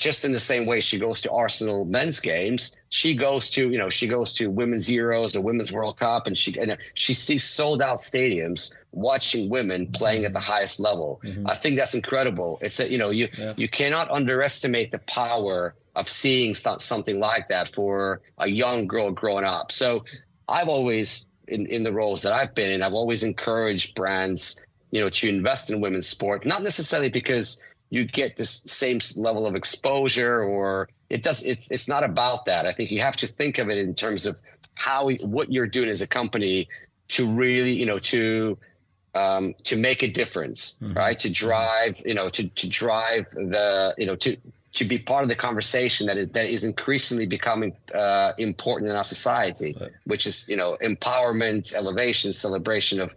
just in the same way she goes to Arsenal men's games, she goes to you know she goes to women's Euros or women's World Cup, and she and she sees sold out stadiums watching women playing at the highest level. Mm-hmm. I think that's incredible. It's that you know you yeah. you cannot underestimate the power of seeing something like that for a young girl growing up. So I've always in, in the roles that I've been in, I've always encouraged brands, you know, to invest in women's sport, not necessarily because you get this same level of exposure or it does it's it's not about that i think you have to think of it in terms of how what you're doing as a company to really you know to um, to make a difference mm-hmm. right to drive you know to to drive the you know to to be part of the conversation that is that is increasingly becoming uh, important in our society, right. which is you know empowerment, elevation, celebration of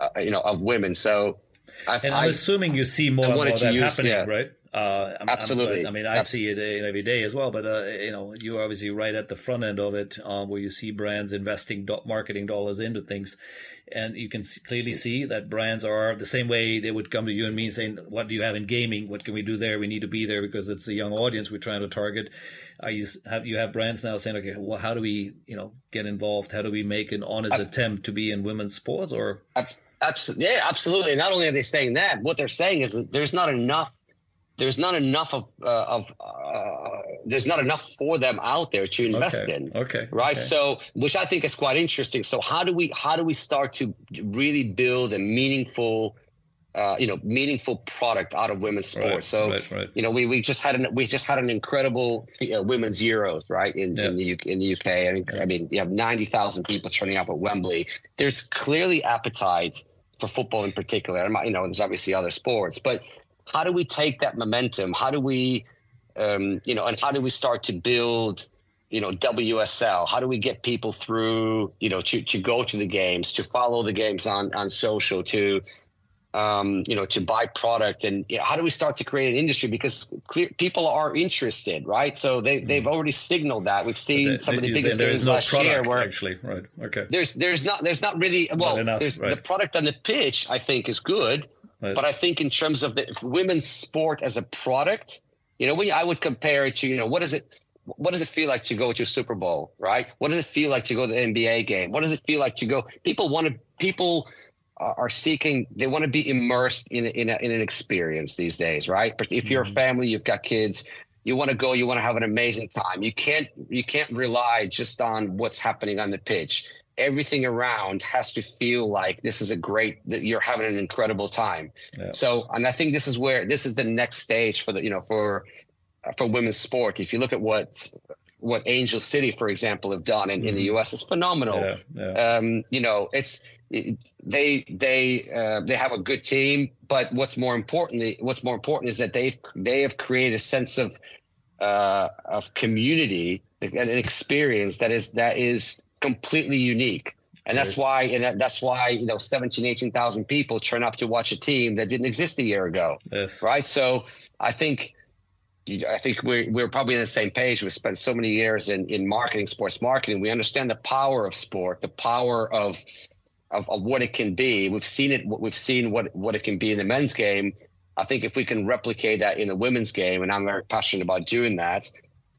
uh, you know of women. So I've, and I'm I, assuming you see more and more of that use, happening, yeah. right? Uh, I'm, Absolutely. I'm, i mean, I Absolutely. see it every day as well. But uh, you know, you're obviously right at the front end of it, um, where you see brands investing do- marketing dollars into things, and you can see, clearly see that brands are the same way they would come to you and me and saying, "What do you have in gaming? What can we do there? We need to be there because it's a young audience we're trying to target." Are you have you have brands now saying, "Okay, well, how do we, you know, get involved? How do we make an honest attempt to be in women's sports?" Or Absolutely, yeah, absolutely. Not only are they saying that, what they're saying is that there's not enough. There's not enough of uh, of uh, there's not enough for them out there to invest okay. in. Okay. Right. Okay. So, which I think is quite interesting. So, how do we how do we start to really build a meaningful uh, you know, meaningful product out of women's sports. Right, so, right, right. you know, we, we just had an we just had an incredible uh, women's Euros, right, in, yeah. in the in the UK. I mean, yeah. I mean, you have ninety thousand people turning up at Wembley. There's clearly appetite for football in particular. You know, there's obviously other sports, but how do we take that momentum? How do we, um, you know, and how do we start to build? you know WSL? How do we get people through? You know, to to go to the games, to follow the games on on social, to um, you know, to buy product and you know, how do we start to create an industry? Because clear, people are interested, right? So they, mm. they've already signaled that. We've seen they, some of the biggest games no last year where actually, right? Okay. There's there's not there's not really well. Not enough, there's right. the product on the pitch. I think is good, right. but I think in terms of the women's sport as a product, you know, we I would compare it to you know what is it what does it feel like to go to a Super Bowl, right? What does it feel like to go to the NBA game? What does it feel like to go? People want to people are seeking they want to be immersed in in, a, in an experience these days right but if you're a mm-hmm. family you've got kids you want to go you want to have an amazing time you can't you can't rely just on what's happening on the pitch everything around has to feel like this is a great that you're having an incredible time yeah. so and i think this is where this is the next stage for the you know for for women's sport if you look at what what Angel City, for example, have done in, mm. in the mm-hmm. U.S. is phenomenal. Yeah, yeah. Um, you know, it's it, they they uh, they have a good team, but what's more important what's more important is that they they have created a sense of uh, of community and an experience that is that is completely unique. And that's why, and that's why, you know, 17, 18,000 people turn up to watch a team that didn't exist a year ago. Yes. Right. So I think, I think we're we're probably on the same page. We spent so many years in in marketing, sports marketing. We understand the power of sport, the power of of, of what it can be. We've seen it. We've seen what what it can be in the men's game. I think if we can replicate that in the women's game, and I'm very passionate about doing that,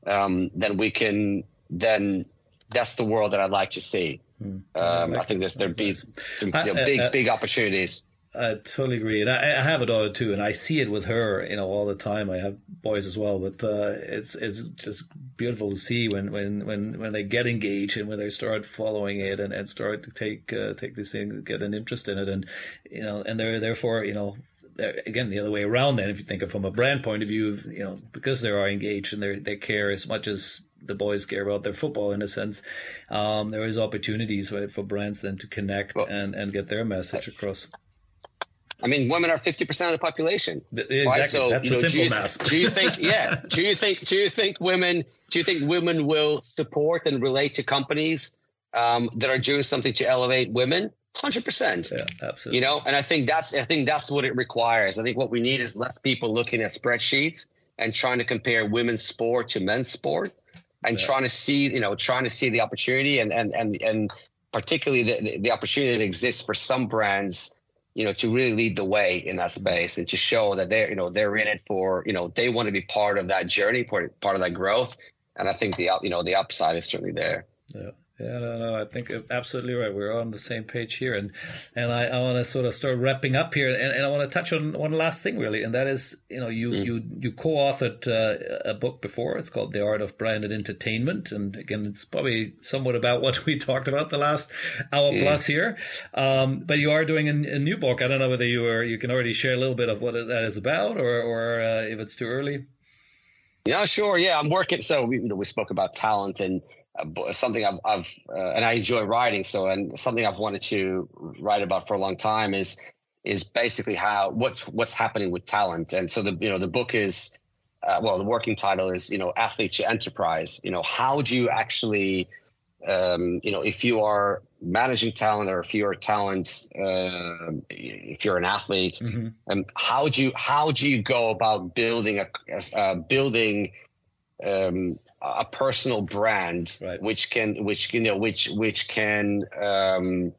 um, then we can. Then that's the world that I'd like to see. Mm, um, I, I think there's there'd be some you know, big big opportunities. I totally agree, and I, I, have a daughter too, and I see it with her, you know, all the time. I have boys as well, but uh, it's it's just beautiful to see when, when, when, when they get engaged and when they start following it and, and start to take uh, take this thing, get an interest in it, and you know, and they're therefore, you know, again the other way around. Then, if you think of from a brand point of view, you know, because they are engaged and they they care as much as the boys care about their football in a sense. Um, there is opportunities for brands then to connect well, and, and get their message across. I mean, women are fifty percent of the population. Exactly. Right? So, That's you know, simple do you, math. do you think? [laughs] Yeah. do you think? Do you think women? Do you think women will support and relate to companies um, that are doing something to elevate women? Hundred percent. Yeah, absolutely. You know, and I think that's I think that's what it requires. I think what we need is less people looking at spreadsheets and trying to compare women's sport to men's sport and yeah. trying to see, you know, trying to see the opportunity and and and and particularly the the opportunity that exists for some brands you know, to really lead the way in that space and to show that they're, you know, they're in it for, you know, they want to be part of that journey, part, part of that growth. And I think the, you know, the upside is certainly there. Yeah. Yeah, no, no, I think absolutely right. We're on the same page here, and and I, I want to sort of start wrapping up here, and, and I want to touch on one last thing really, and that is, you know, you mm. you you co-authored uh, a book before. It's called The Art of Branded Entertainment, and again, it's probably somewhat about what we [laughs] talked about the last hour mm. plus here. Um, but you are doing a, a, new book. I don't know whether you are you can already share a little bit of what that is about, or or uh, if it's too early. Yeah, sure. Yeah, I'm working. So we, you know, we spoke about talent and something I've, I've uh, and I enjoy writing. So, and something I've wanted to write about for a long time is is basically how what's what's happening with talent. And so the you know the book is uh, well the working title is you know athlete to enterprise. You know how do you actually um, you know, if you are managing talent or if you're talent, uh, if you're an athlete, mm-hmm. um, how do you how do you go about building a uh, building um, a personal brand right. which can which you know which which can um,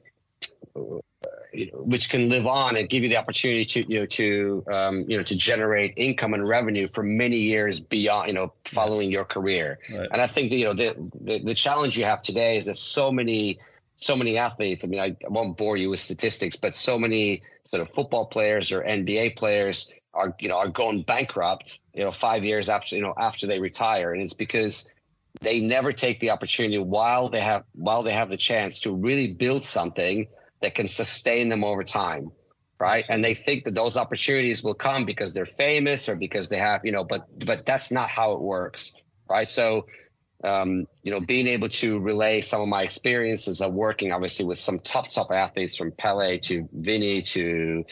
which can live on and give you the opportunity to you know to um, you know to generate income and revenue for many years beyond you know following your career. Right. And I think that, you know the, the, the challenge you have today is that so many so many athletes. I mean, I, I won't bore you with statistics, but so many sort of football players or NBA players are you know are going bankrupt you know five years after you know after they retire, and it's because they never take the opportunity while they have while they have the chance to really build something that can sustain them over time right? And they think that those opportunities will come because they're famous or because they have you know but but that's not how it works right? So um, you know being able to relay some of my experiences of working obviously with some top top athletes from Pele to Vinny to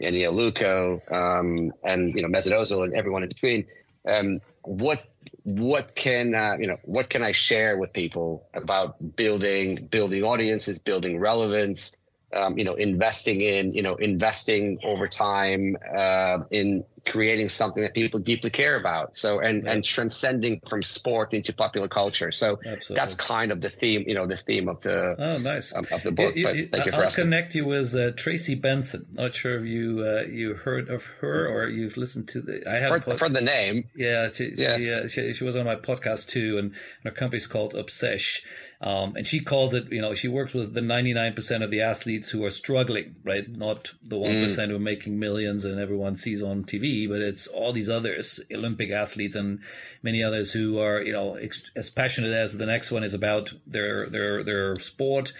Eni Aluko um, and you know Mesut and everyone in between. Um, what what can uh, you know what can I share with people about building building audiences, building relevance, um, you know, investing in you know investing over time uh, in creating something that people deeply care about. So and and transcending from sport into popular culture. So Absolutely. that's kind of the theme, you know, the theme of the oh nice um, of the book. Thank you for I'll asking. connect you with uh, Tracy Benson. Not sure if you uh, you heard of her or you've listened to the. I have for, for the name. Yeah, she, yeah. She, uh, she, she was on my podcast too, and, and her company's called Obsesh. Um, and she calls it, you know, she works with the 99% of the athletes who are struggling, right? Not the 1% mm. who are making millions and everyone sees on TV, but it's all these others, Olympic athletes and many others who are, you know, as passionate as the next one is about their, their, their sport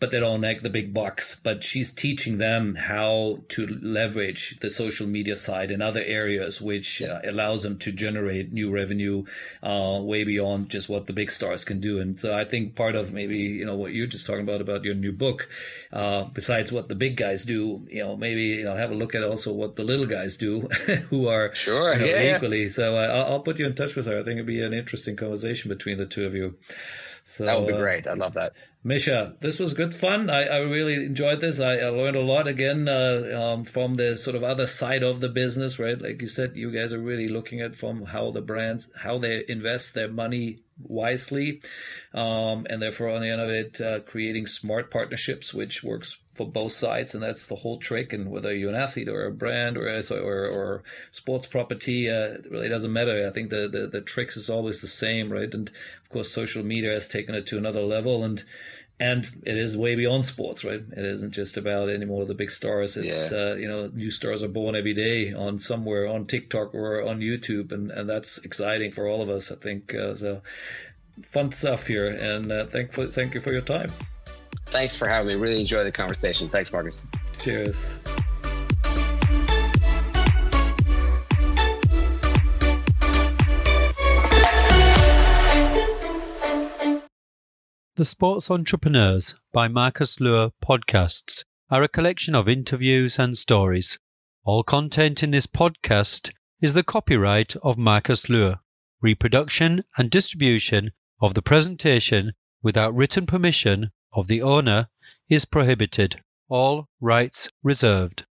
but they don't make the big bucks. But she's teaching them how to leverage the social media side in other areas, which uh, allows them to generate new revenue uh, way beyond just what the big stars can do. And so I think part of maybe you know what you're just talking about about your new book, uh, besides what the big guys do, you know maybe you know have a look at also what the little guys do, [laughs] who are sure you know, yeah, equally. So I'll put you in touch with her. I think it'd be an interesting conversation between the two of you. So, that would be uh, great. I love that. Misha, this was good fun. I, I really enjoyed this. I, I learned a lot again uh, um, from the sort of other side of the business, right? Like you said, you guys are really looking at from how the brands, how they invest their money wisely, um, and therefore on the end of it, uh, creating smart partnerships, which works for both sides, and that's the whole trick. And whether you're an athlete or a brand or or, or sports property, uh, it really doesn't matter. I think the, the the tricks is always the same, right? And of course, social media has taken it to another level, and and it is way beyond sports, right? It isn't just about any more of the big stars. It's yeah. uh, you know, new stars are born every day on somewhere on TikTok or on YouTube, and and that's exciting for all of us. I think uh, so. Fun stuff here, and uh, thank for, thank you for your time. Thanks for having me. Really enjoy the conversation. Thanks, Marcus. Cheers. The Sports Entrepreneurs by Marcus Luer podcasts are a collection of interviews and stories. All content in this podcast is the copyright of Marcus Luer. Reproduction and distribution of the presentation without written permission of the owner is prohibited. All rights reserved.